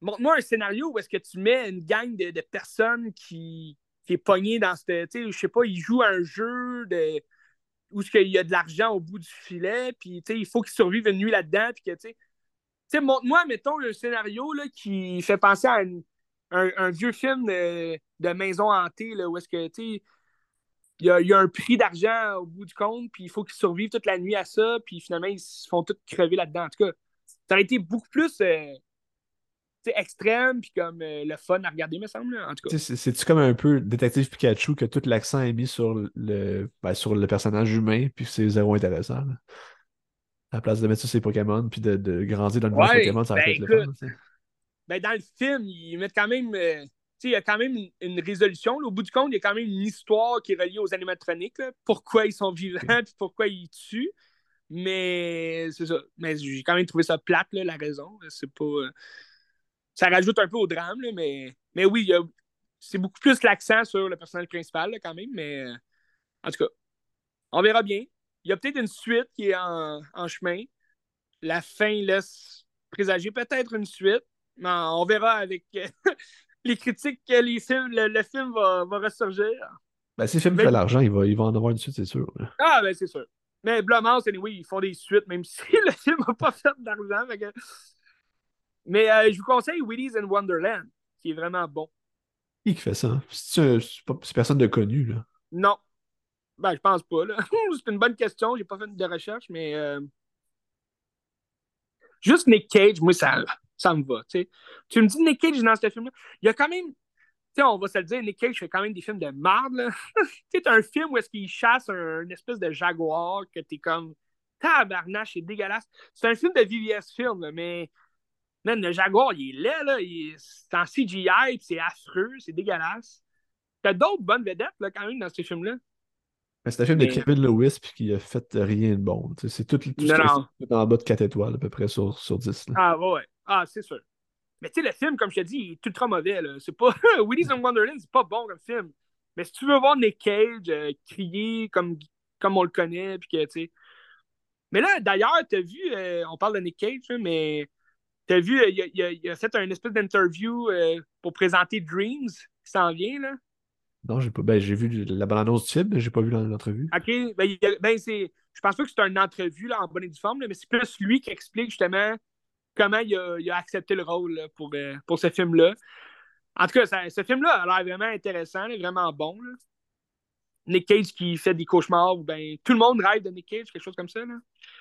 montre-moi un scénario où est-ce que tu mets une gang de, de personnes qui, qui est pognée dans ce. Je sais pas, ils jouent un jeu de, où il y a de l'argent au bout du filet, puis il faut qu'ils survivent une nuit là-dedans, puis que, montre-moi, mettons, un scénario là, qui fait penser à un, vieux film de, maison hantée, là, où est-ce que, tu sais, il y a, un prix d'argent au bout du compte, puis il faut qu'ils survivent toute la nuit à ça, puis finalement, ils se font tous crever là-dedans. En tout cas, ça aurait été beaucoup plus euh, extrême, puis comme euh, le fun à regarder, me semble. En tout cas. C'est-tu comme un peu Détective Pikachu que tout l'accent est mis sur le, ben, sur le personnage humain, puis c'est zéro intéressant? À la place de mettre ça sur les Pokémon, puis de, de grandir dans le ouais, Pokémon, ça aurait ben, été le fun ben, dans le film, ils mettent quand même. Euh, il y a quand même une, résolution. Au bout du compte, il y a quand même une histoire qui est reliée aux animatroniques. pourquoi ils sont vivants et pourquoi ils tuent. Mais c'est ça. Mais j'ai quand même trouvé ça plate, la raison. C'est pas. Ça rajoute un peu au drame, mais, mais oui, c'est beaucoup plus l'accent sur le personnage principal, quand même. Mais euh, en tout cas, on verra bien. Il y a peut-être une suite qui est en, en chemin. La fin laisse présager peut-être une suite on verra avec, les critiques que les films, le, film va, va ressurgir. Ben, si le film fait l'argent, il va, il va en avoir une suite, c'est sûr. Ah, ben c'est sûr. Mais Blumhouse, anyway, ils font des suites, même si le film n'a pas fait d'argent. Que... Mais euh, je vous conseille Willy's in Wonderland, qui est vraiment bon. Qui fait ça? C'est personne de connu, là. Non. Ben, je pense pas, là. c'est une bonne question. J'ai pas fait de recherche, mais. Euh, juste Nick Cage, moi, ça, ça me va. Tu me dis Nick Cage dans ce film-là. Il y a quand même. Tu sais, on va se le dire, Nick Cage fait quand même des films de tu sais, un film où est-ce qu'il chasse un, une espèce de jaguar que t'es comme. Tabarnache, c'est dégueulasse. C'est un film de VVS film, là, mais Man, le Jaguar, il est laid, là. C'est en CGI, puis c'est affreux, c'est dégueulasse. T'as d'autres bonnes vedettes, là, quand même, dans ce film-là? C'est un film de Kevin Lewis, puis qui a fait rien de bon. C'est tout, tout, tout en bas de 4 étoiles, à peu près, sur, sur 10. Ah, ouais. Ah, c'est sûr. Mais tu sais, le film, comme je te dis, il est ultra mauvais. Là. C'est pas... Willy's in Wonderland, c'est pas bon comme film. Mais si tu veux voir Nick Cage euh, crier comme, comme on le connaît, puis que, tu sais... Mais là, d'ailleurs, t'as vu, euh, on parle de Nick Cage, mais T'as vu, il a, fait un espèce d'interview euh, pour présenter Dreams qui s'en vient, là? Non, j'ai pas. Ben, j'ai vu la bande-annonce du film, mais j'ai pas vu l'entrevue. OK. Ben, ben c'est. Je pense pas que c'est une entrevue là, en bonne et due forme, mais c'est plus lui qui explique justement comment il a, accepté le rôle pour, euh, pour ce film-là. En tout cas, ce film-là a l'air vraiment intéressant, vraiment bon. Nick Cage qui fait des cauchemars, ben, tout le monde rêve de Nick Cage, quelque chose comme ça. Là.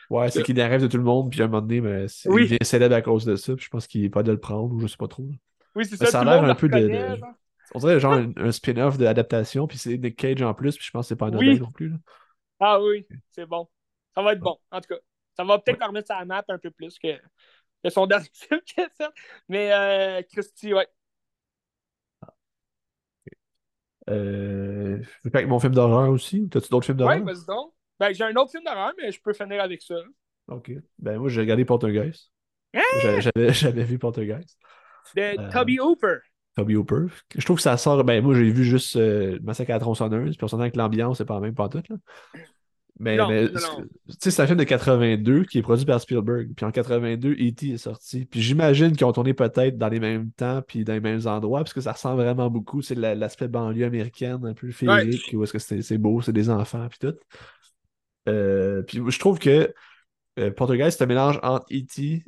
Ouais, c'est qu'il rêve de tout le monde, puis à un moment donné, mais il devient célèbre à cause de ça, puis je pense qu'il est pas de le prendre, ou je sais pas trop. Oui, c'est ça. Ça a l'air un peu de, On dirait genre un, spin-off d'adaptation, puis c'est Nick Cage en plus, puis je pense que c'est pas un oui. non plus. Là. Ah oui, c'est bon. Ça va être bon, en tout cas. Ça va peut-être ouais. remettre sa map un peu plus que, que son dernier film qu'il a fait. Mais euh, Christy, ouais. Euh, je avec mon film d'horreur aussi. T'as-tu d'autres films d'horreur? Oui, vas-y donc. Ben, j'ai un autre film d'horreur, mais je peux finir avec ça. OK. Ben, moi, j'ai regardé Poltergeist. Hein? J'avais vu Poltergeist. De euh, Toby Hooper. Toby Hooper. Je trouve que ça sort. Ben, moi, j'ai vu juste euh, Massacre à la tronçonneuse, puis on s'entend que l'ambiance, c'est pas la même tout Là. Mais, mais tu sais, c'est un film de 82 qui est produit par Spielberg. Puis en 82, E.T. est sorti. Puis j'imagine qu'ils ont tourné peut-être dans les mêmes temps puis dans les mêmes endroits, parce que ça ressemble vraiment beaucoup. C'est l'aspect banlieue américaine, un peu féerique, où est-ce que c'est beau, c'est des enfants, puis tout. Euh, puis je trouve que euh, Poltergeist, c'est un mélange entre E.T.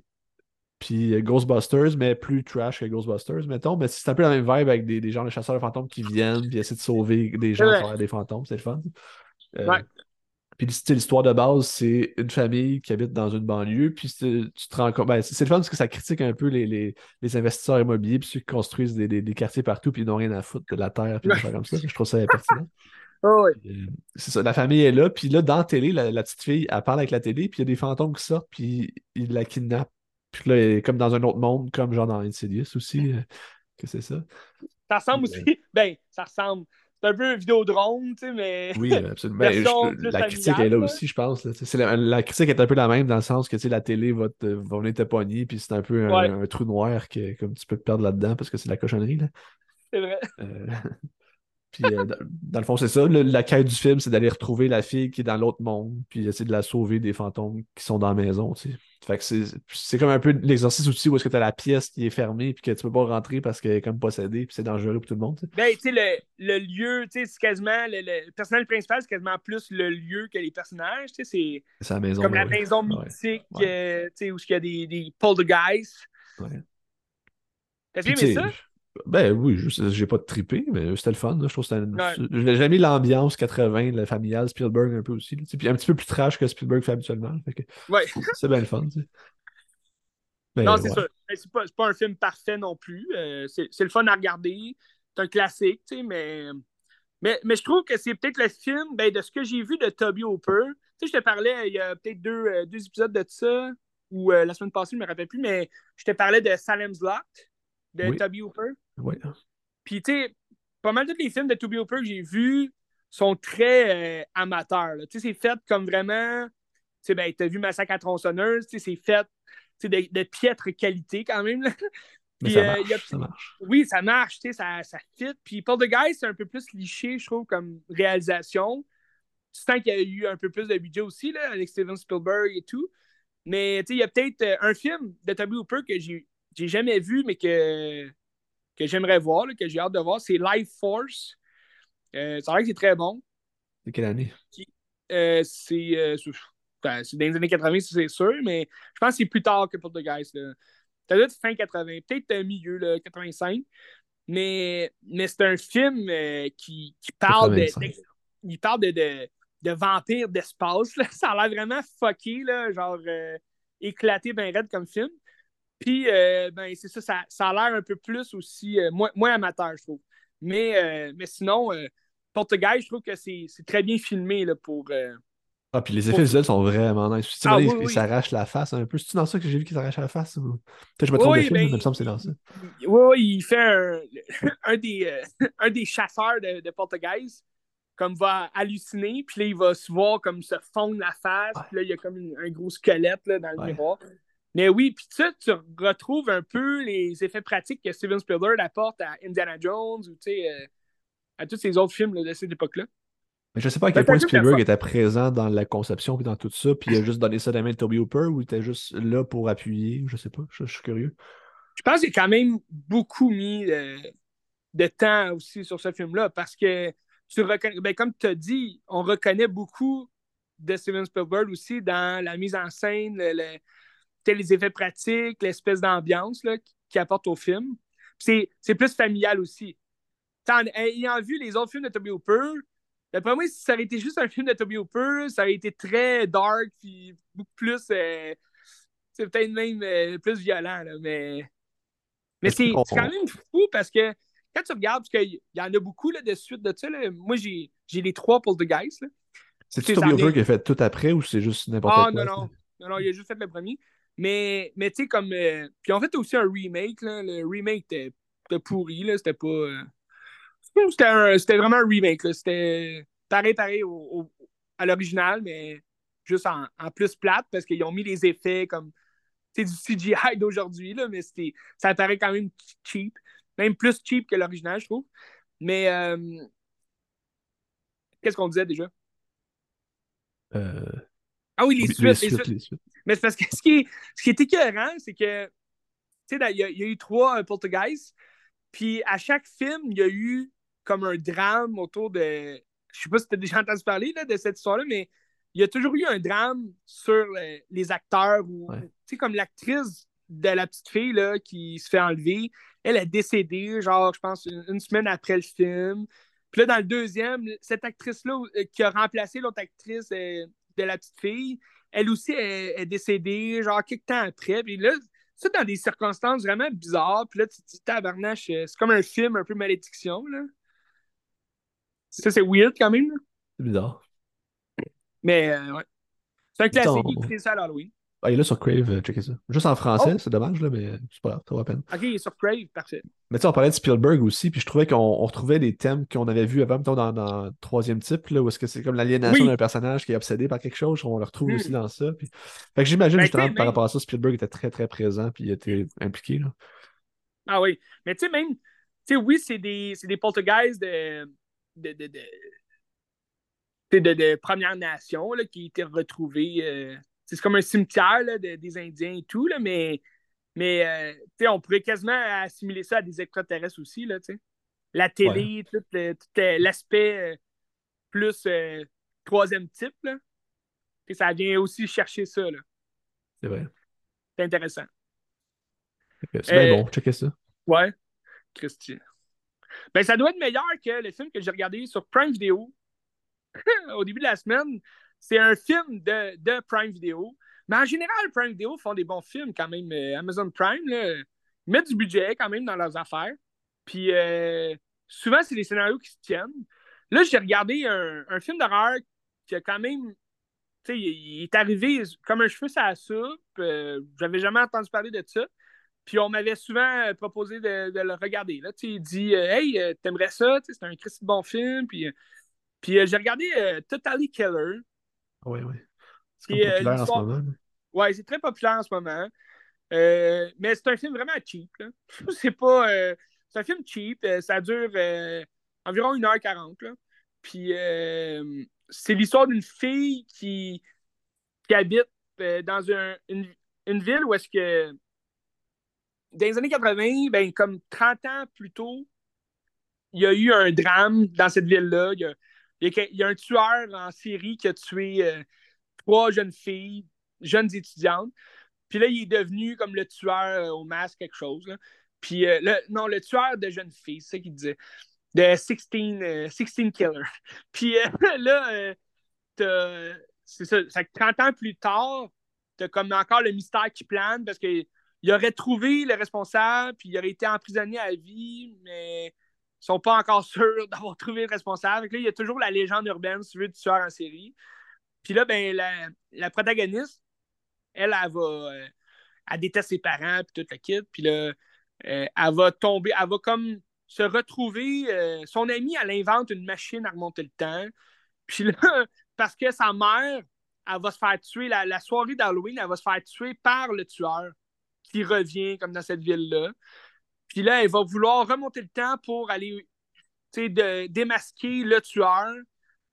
puis Ghostbusters, mais plus trash que Ghostbusters, mettons. Mais c'est un peu la même vibe avec des, des gens de chasseurs de fantômes qui viennent puis essaient de sauver des gens ouais. des fantômes. C'est le fun. Euh, ouais. Puis l'histoire de base, c'est une famille qui habite dans une banlieue, puis tu te rends compte. Ben, c'est le fun parce que ça critique un peu les, les, les investisseurs immobiliers, puis ceux qui construisent des, des, des, quartiers partout, puis ils n'ont rien à foutre de la terre, puis des choses comme ça. Je trouve ça pertinent. Oh oui. Euh, c'est ça, la famille est là, puis là, dans la télé, la, la, petite fille, elle parle avec la télé, puis il y a des fantômes qui sortent, puis ils la kidnappent. Puis là, elle est comme dans un autre monde, comme genre dans Insidious aussi, euh, que c'est ça. Ça ressemble aussi, ben, ça ressemble c'est un peu vidéodrome, tu sais, mais. Oui, absolument. Ben, la critique est là, aussi, je pense. La, la, critique est un peu la même dans le sens que la télé va, te, va venir te pogner, puis c'est un peu un, un, trou noir que comme tu peux te perdre là-dedans parce que c'est de la cochonnerie. Là. C'est vrai. Euh... Puis, euh, dans, le fond, c'est ça. la quête du film, c'est d'aller retrouver la fille qui est dans l'autre monde, puis essayer de la sauver des fantômes qui sont dans la maison. Tu sais. Fait que c'est comme un peu l'exercice aussi où est-ce que tu as la pièce qui est fermée, puis que tu peux pas rentrer parce qu'elle est comme possédée, puis c'est dangereux pour tout le monde. Tu sais. Ben, tu sais, le, le, lieu, tu sais, c'est quasiment. Le, le, personnage principal, c'est quasiment plus le lieu que les personnages. Tu sais, c'est la maison. Comme la maison mythique, ouais. Euh, tu sais, où il y a des, des poltergeists. Ouais. T'as aimé ça? Ben oui, j'ai pas de trippé, mais c'était le fun. Je trouve que J'ai mis l'ambiance 80, la familiale, Spielberg un peu aussi. puis un petit peu plus trash que Spielberg fait habituellement. ouais. C'est bien le fun. Mais, non, c'est ça. C'est pas, pas, un film parfait non plus. Euh, c'est le fun à regarder. C'est un classique, mais, mais, mais je trouve que c'est peut-être le film ben, de ce que j'ai vu de Toby Hooper. Tu sais, je te parlais il y a peut-être deux, euh, deux, épisodes de ça, ou euh, la semaine passée, je ne me rappelle plus, mais je te parlais de Salem's Lot de Toby Hooper. Oui. Puis, tu sais, pas mal tous les films de Toby Hooper que j'ai vus sont très euh, amateurs. Tu sais, c'est fait comme vraiment. Tu sais, ben, t'as vu Massacre à tronçonneuse, tu sais, c'est fait de, de piètre qualité quand même. Là. Puis, ça, marche, euh, y a... ça marche. Oui, ça marche, tu sais, ça, ça fit. Puis Paul the Guy, c'est un peu plus liché, je trouve, comme réalisation. Tu sens qu'il y a eu un peu plus de budget aussi, là, avec Steven Spielberg et tout. Mais, tu sais, il y a peut-être euh, un film de Toby Hooper que j'ai j'ai jamais vu, mais que, que j'aimerais voir, que j'ai hâte de voir, c'est Life Force. Euh, ça vrai que c'est très bon. C'est quelle année? Euh, c'est ben, c'est dans les années 80, c'est sûr, mais je pense que c'est plus tard que Poltergeist. Ça doit être fin 80, peut-être milieu, là, 85. Mais, mais c'est un film qui, qui, parle de, il parle de, de, de vampires d'espace. Ça a l'air vraiment fucké, là, genre éclaté ben raide comme film. Puis, euh, ben, c'est ça, ça, a l'air un peu plus aussi, euh, moins, amateur, je trouve. Mais, euh, mais sinon, Portugais, je trouve que c'est très bien filmé là, pour. ah, puis les effets visuels sont vraiment nice. Tu ah, il s'arrache la face un peu. C'est-tu dans ça que j'ai vu qu'il s'arrache la face? Peut-être que je me trompe de film, mais il me semble que c'est dans ça. Oui, oui, il fait un, un des, un des chasseurs de, de Portugais comme va halluciner, puis là, il va se voir comme se fondre la face, puis là, il y a comme un gros squelette là, dans le miroir. Mais oui, puis ça, tu retrouves un peu les effets pratiques que Steven Spielberg apporte à Indiana Jones ou euh, à tous ces autres films de cette époque-là. Mais je sais pas à quel point Spielberg était présent dans la conception et dans tout ça, puis il a juste donné ça dans la main de Toby Hooper ou il était juste là pour appuyer, je sais pas, je, suis curieux. Je pense qu'il a quand même beaucoup mis de, temps aussi sur ce film-là parce que tu reconnais, ben, comme tu as dit, on reconnaît beaucoup de Steven Spielberg aussi dans la mise en scène, le les effets pratiques, l'espèce d'ambiance qu'il apporte au film. C'est plus familial aussi. ayant vu les autres films de Toby Hooper, d'après moi, si ça aurait été juste un film de Toby Hooper, ça aurait été très dark, puis beaucoup plus. Euh, c'est peut-être même euh, plus violent, mais. Mais c'est quand même fou parce que quand tu regardes, parce qu'il y en a beaucoup là, de suite de ça, moi j'ai les trois pour The Guys. C'est Toby Hooper qui a fait tout après ou c'est juste n'importe ah, quoi? Ah non, non. Non, non, il a juste fait le premier. Mais, mais tu sais, comme. Euh, puis en fait, aussi un remake. Le remake était, pourri. C'était pas. Euh, c'était, vraiment un remake. C'était pareil, pareil au, à l'original, mais juste en, plus plate parce qu'ils ont mis les effets comme. C'est du CGI d'aujourd'hui, mais ça paraît quand même cheap. Même plus cheap que l'original, je trouve. Mais. Euh, qu'est-ce qu'on disait déjà? Euh. Ah oui, les, suites, les, suites, Mais c'est parce que ce qui est, ce qui est écœurant, c'est que, tu sais, il y, a eu trois euh, Poltergeist, puis à chaque film, il y a eu comme un drame autour de. Je sais pas si tu as déjà entendu parler là, de cette histoire-là, mais il y a toujours eu un drame sur les, acteurs ou, tu sais, comme l'actrice de la petite fille là, qui se fait enlever, elle est décédée, genre, je pense, une, semaine après le film. Puis là, dans le deuxième, cette actrice-là euh, qui a remplacé l'autre actrice, euh, de la petite fille, elle aussi est, décédée, genre quelques temps après. Puis là, ça dans des circonstances vraiment bizarres. Puis là, tu te dis, tabarnache, euh, c'est comme un film un peu malédiction, là. Ça, c'est weird quand même. C'est bizarre. Mais, euh, ouais. C'est un classique, il crée ça à l'Halloween. Ah, il est là sur Crave, euh, checkez ça. Juste en français, oh! c'est dommage, là, mais c'est pas grave, ça va à peine. Ok, il est sur Crave, parfait. Mais tu sais, on parlait de Spielberg aussi, puis je trouvais qu'on retrouvait des thèmes qu'on avait vus avant, dans, dans le troisième type, là, où est-ce que c'est comme l'aliénation d'un personnage qui est obsédé par quelque chose, on le retrouve hmm. aussi dans ça. Puis... Fait que j'imagine ben, justement par rapport à ça, Spielberg était très très présent, puis il était impliqué. Là. Ah oui, mais tu sais, même, tu sais, oui, c'est des, des poltergeists de, de, de, de, de Première Nation là, qui étaient retrouvés. Euh, c'est comme un cimetière des Indiens et tout, là, mais, mais euh, on pourrait quasiment assimiler ça à des extraterrestres aussi. Là, la télé, tout, l'aspect euh, plus euh, troisième type. Là, ça vient aussi chercher ça. C'est vrai. C'est intéressant. C'est bien bon, checker ça. Ouais, Christian. Ben, ça doit être meilleur que le film que j'ai regardé sur Prime Video au début de la semaine. C'est un film de, Prime Video. Mais en général, Prime Video font des bons films quand même. Euh, Amazon Prime, là, mettent du budget quand même dans leurs affaires. Puis euh, souvent, c'est des scénarios qui se tiennent. Là, j'ai regardé un, film d'horreur qui a quand même. Tu sais, il, est arrivé comme un cheveu sur la soupe. Euh, j'avais jamais entendu parler de ça. Puis on m'avait souvent proposé de, le regarder. Là, il dit Hey, t'aimerais ça? C'est un Christ bon film. Puis, puis j'ai regardé Totally Killer. Oui, oui. C'est euh, populaire en ce moment. Oui, c'est très populaire en ce moment. Euh, mais c'est un film vraiment cheap. c'est pas. Euh, c'est un film cheap. ça dure environ 1h40. Puis c'est l'histoire d'une fille qui, qui habite dans une, une, ville où est-ce que dans les années 80, ben, comme 30 ans plus tôt, il y a eu un drame dans cette ville-là. Il y a, il y a un tueur en série qui a tué euh, trois jeunes filles, jeunes étudiantes. Puis là, il est devenu comme le tueur euh, au masque, quelque chose. Puis, euh, non, le tueur de jeunes filles, c'est ça qu'il disait. De 16, 16 Killer. Puis là, c'est ça, ça, 30 ans plus tard, t'as comme encore le mystère qui plane parce qu'il aurait trouvé le responsable, puis il aurait été emprisonné à vie, mais sont pas encore sûrs d'avoir trouvé le responsable. là, il y a toujours la légende urbaine, si tu du tueur en série. Puis là, ben, la, protagoniste, elle, elle, va. Euh, elle déteste ses parents, puis tout le kit. Puis là, euh, elle va tomber, elle va comme se retrouver. Euh, son amie, elle invente une machine à remonter le temps. Puis là, parce que sa mère, elle va se faire tuer, la, la soirée d'Halloween, elle va se faire tuer par le tueur qui revient comme dans cette ville-là. Puis là, elle va vouloir remonter le temps pour aller démasquer le tueur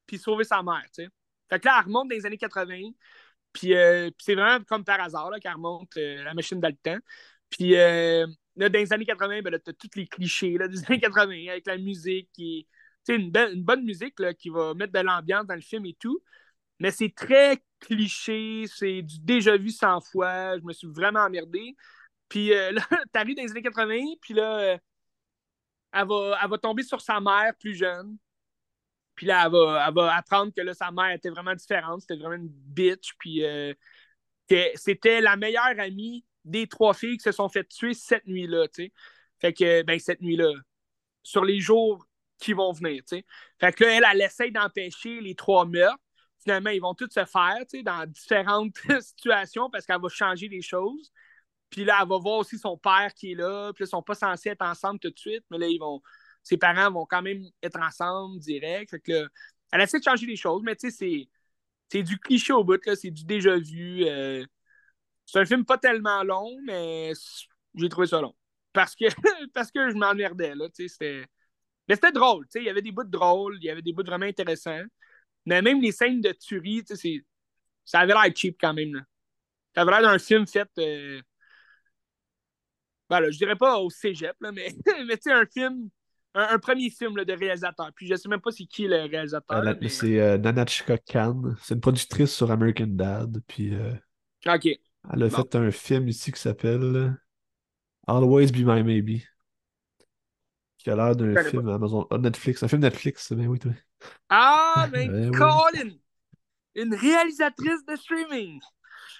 puis sauver sa mère. T'sais. Fait que là, elle remonte dans les années 80. Euh, puis, c'est vraiment comme par hasard qu'elle remonte euh, la machine dans le temps. Puis euh, là, dans les années 80, ben, tu as tous les clichés là, des années 80 avec la musique qui une, une bonne musique là, qui va mettre de l'ambiance dans le film et tout. Mais c'est très cliché, c'est du déjà vu 100 fois. Je me suis vraiment emmerdé. Puis euh, là, t'arrives dans les années 80, puis là, euh, elle, va, elle va tomber sur sa mère plus jeune. Puis là, elle va, elle va apprendre que là, sa mère était vraiment différente, c'était vraiment une bitch, puis euh, c'était la meilleure amie des trois filles qui se sont fait tuer cette nuit-là, tu sais. Fait que, ben, cette nuit-là, sur les jours qui vont venir, tu sais. Fait que là, elle, elle essaie d'empêcher les trois meurtres. Finalement, ils vont tous se faire, tu sais, dans différentes situations parce qu'elle va changer les choses. Puis là, elle va voir aussi son père qui est là. Puis là, ils sont pas censés être ensemble tout de suite, mais là, ils vont. Ses parents vont quand même être ensemble direct. Fait que elle essaie de changer les choses, mais tu sais, c'est, du cliché au bout, c'est du déjà vu. Euh. C'est un film pas tellement long, mais j'ai trouvé ça long. Parce que, parce que je m'emmerdais, là, tu sais, c'était... Mais c'était drôle, tu sais, il y avait des bouts drôles, il y avait des bouts vraiment intéressants. Mais même les scènes de tuerie, tu sais, ça avait l'air cheap quand même, là. Ça avait l'air d'un film fait... Euh, voilà, je dirais pas au cégep, là, mais, mais tu sais, un film, un, premier film là, de réalisateur. Puis je sais même pas c'est qui le réalisateur. Euh, c'est euh, Nanachka Khan. C'est une productrice sur American Dad. Puis, euh, OK. Elle a fait un film ici qui s'appelle Always Be My Maybe. Qui a l'air d'un film Amazon, Netflix. Un film Netflix, ben oui, toi. Ah, mais ben Colin! Une réalisatrice de streaming!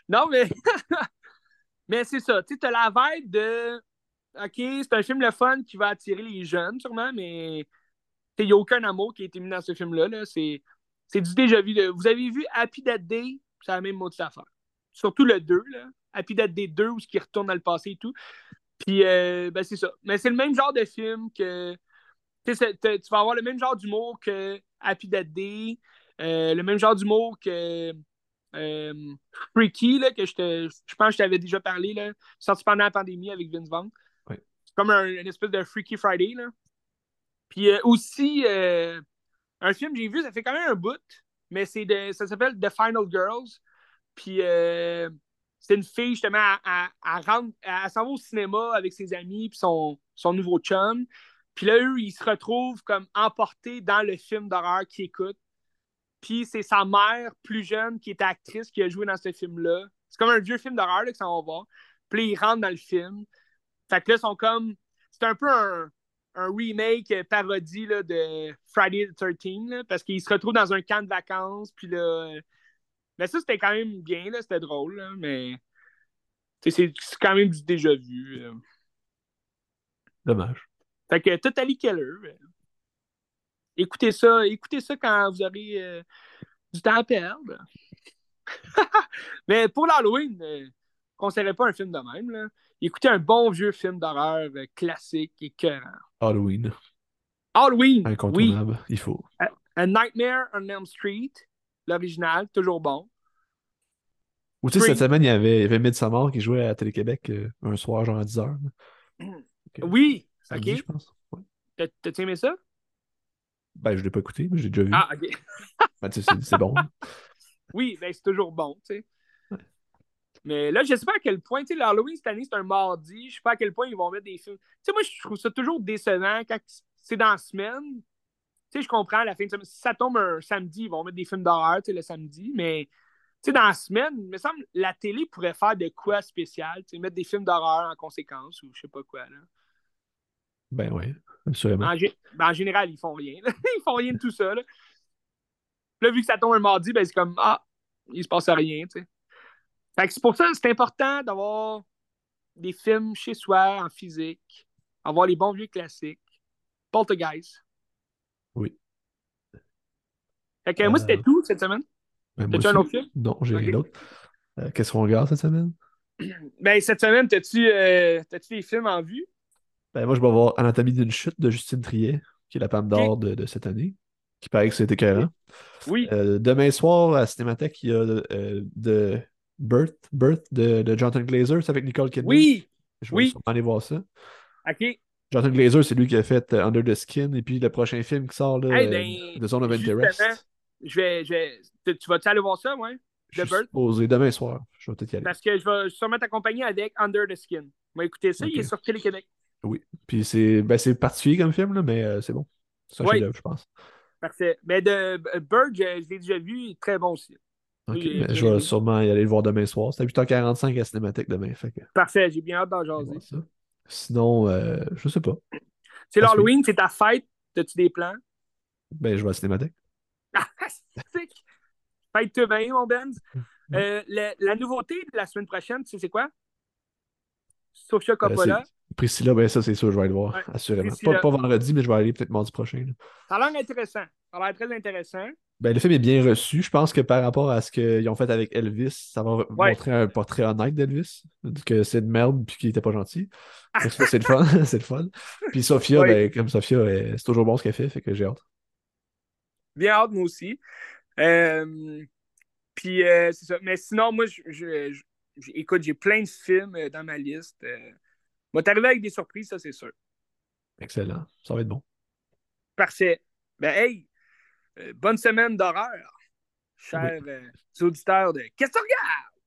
Non, mais Mais c'est ça, tu sais, t'as la vibe de. OK, c'est un film le fun qui va attirer les jeunes, sûrement, mais il n'y a aucun amour qui a été mis dans ce film-là. -là, c'est du déjà vu. Vous avez vu Happy Dead Day, c'est la même mode affaire. Surtout le 2, là. Happy Dead Day 2, où ce qui retourne dans le passé et tout. Puis, euh, ben, c'est ça. Mais c'est le même genre de film que. Tu vas avoir le même genre d'humour que Happy Dead Day, euh, le même genre d'humour que euh, Freaky, là, que je, te, je pense que je t'avais déjà parlé, là, sorti pendant la pandémie avec Vince Vaughn. C'est comme un, une espèce de Freaky Friday. Là. Puis euh, aussi, euh, un film que j'ai vu, ça fait quand même un bout, mais c'est de, ça s'appelle The Final Girls. Puis c'est une fille, justement, à, à, à, s'en va au cinéma avec ses amis puis son, son nouveau chum. Puis là, eux, ils se retrouvent comme emportés dans le film d'horreur qu'ils écoutent. Puis c'est sa mère plus jeune qui est actrice qui a joué dans ce film-là. C'est comme un vieux film d'horreur que ça va voir. Puis ils rentrent dans le film. Fait que là, ils sont comme. C'est un peu un, remake parodie là, de Friday the 13 parce qu'ils se retrouvent dans un camp de vacances. Puis là. Mais ça, c'était quand même bien, là, c'était drôle, là, mais. C'est quand même du déjà vu. Dommage. Fait que Totally Keller écoutez ça, écoutez ça quand vous aurez euh, du temps à perdre. Mais pour l'Halloween, euh, on ne pas un film de même. Là. Écoutez un bon vieux film d'horreur euh, classique et cœurant. Halloween. Halloween. Incontournable, oui. il faut. A, Nightmare on Elm Street, l'original, toujours bon. Ou tu sais, cette semaine, il y avait, il y avait Midsommar qui jouait à Télé-Québec un soir, genre à 10h. Oui, ok. je pense. T'as aimé ça? Ben, je ne l'ai pas écouté, mais j'ai déjà vu. Ah, ok. ben, c'est bon. Oui, ben, c'est toujours bon, tu sais. Mais là, je sais pas à quel point, tu sais, l'Halloween cette année, c'est un mardi. Je sais pas à quel point ils vont mettre des films. Tu sais, moi, je trouve ça toujours décevant quand c'est dans la semaine. Tu sais, je comprends, la fin de semaine. Si ça tombe un samedi, ils vont mettre des films d'horreur, tu sais, le samedi. Mais, tu sais, dans la semaine, il me semble la télé pourrait faire de quoi spécial. Tu sais, mettre des films d'horreur en conséquence ou je sais pas quoi, là. Ben oui, absolument. En, ben, en général, ils font rien. là. ils font rien de tout ça. Là, Là, vu que ça tombe un mardi, ben, c'est comme Ah, il se passe rien. Fait que c'est pour ça que c'est important d'avoir des films chez soi en physique, avoir les bons vieux classiques. Poltergeist. Oui. Fait que moi, Euh, c'était tout cette semaine. Ben, T'as-tu un autre film? Non, j'ai Ok. rien d'autre. Euh, Qu'est-ce qu'on regarde cette semaine? Ben, cette semaine, t'as-tu euh, t'as-tu des films en vue? Ben, moi, je vais voir Anatomie d'une chute de Justine Triet, qui est la Palme d'Or de, de cette année, qui paraît que c'était écœurant. Oui. Euh, demain soir, à Cinémathèque, il y a euh, de Birth, Birth de, de Jonathan Glazer, c'est avec Nicole Kidman. oui. Je vais oui. sûrement aller voir ça. OK. Jonathan Glazer, c'est lui qui a fait euh, Under the Skin, et puis le prochain film qui sort, là, Hey, euh, ben, The Zone of Interest. Je vais, je vais... Tu tu vas-tu aller voir ça, ouais? Je suis supposé demain soir. Je vais peut-être y aller. Parce que je vais sûrement t'accompagner avec Under the Skin. On va écouter ça, il est sur Télé-Québec. Oui. Puis c'est ben, particulier comme film, là, mais euh, c'est bon. C'est un Oui. chef-d'œuvre, je pense. Parfait. Mais de euh, Bird, je, je l'ai déjà vu, très bon aussi. Ok, Oui, mais j'ai je vais sûrement y aller le voir demain soir. C'est à 8h45 à Cinémathèque demain. Fait que, Parfait, j'ai bien hâte d'en jaser. Sinon, euh, je sais pas. C'est l'Halloween, c'est ta fête. As-tu des plans? Ben, je vais à Cinémathèque. Ah! Fête-toi bien, mon Benz. Euh, la, la nouveauté de la semaine prochaine, tu sais c'est quoi? Sofia Coppola. Priscilla, ben ça, c'est sûr, je vais aller le voir, Ouais, assurément. Pas, pas vendredi, mais je vais aller peut-être mardi prochain. là. Ça a l'air intéressant. Ça a l'air très intéressant. Ben, le film est bien reçu. Je pense que par rapport à ce qu'ils ont fait avec Elvis, ça va Ouais. montrer un portrait honnête d'Elvis, que c'est de merde puis qu'il était pas gentil. Ça, c'est le fun. c'est le fun. Puis Sophia, Ouais. ben, comme Sophia, euh, c'est toujours bon ce qu'elle fait, fait que j'ai hâte. Bien hâte, moi aussi. Euh, puis, euh, c'est ça. Mais sinon, moi, je, je- je- je- écoute, j'ai plein de films euh, dans ma liste. Euh, va t'arriver avec des surprises, ça, c'est sûr. Excellent. Ça va être bon. Parfait. Ben, hey, euh, bonne semaine d'horreur, chers euh, auditeurs de Qu'est-ce que tu regardes?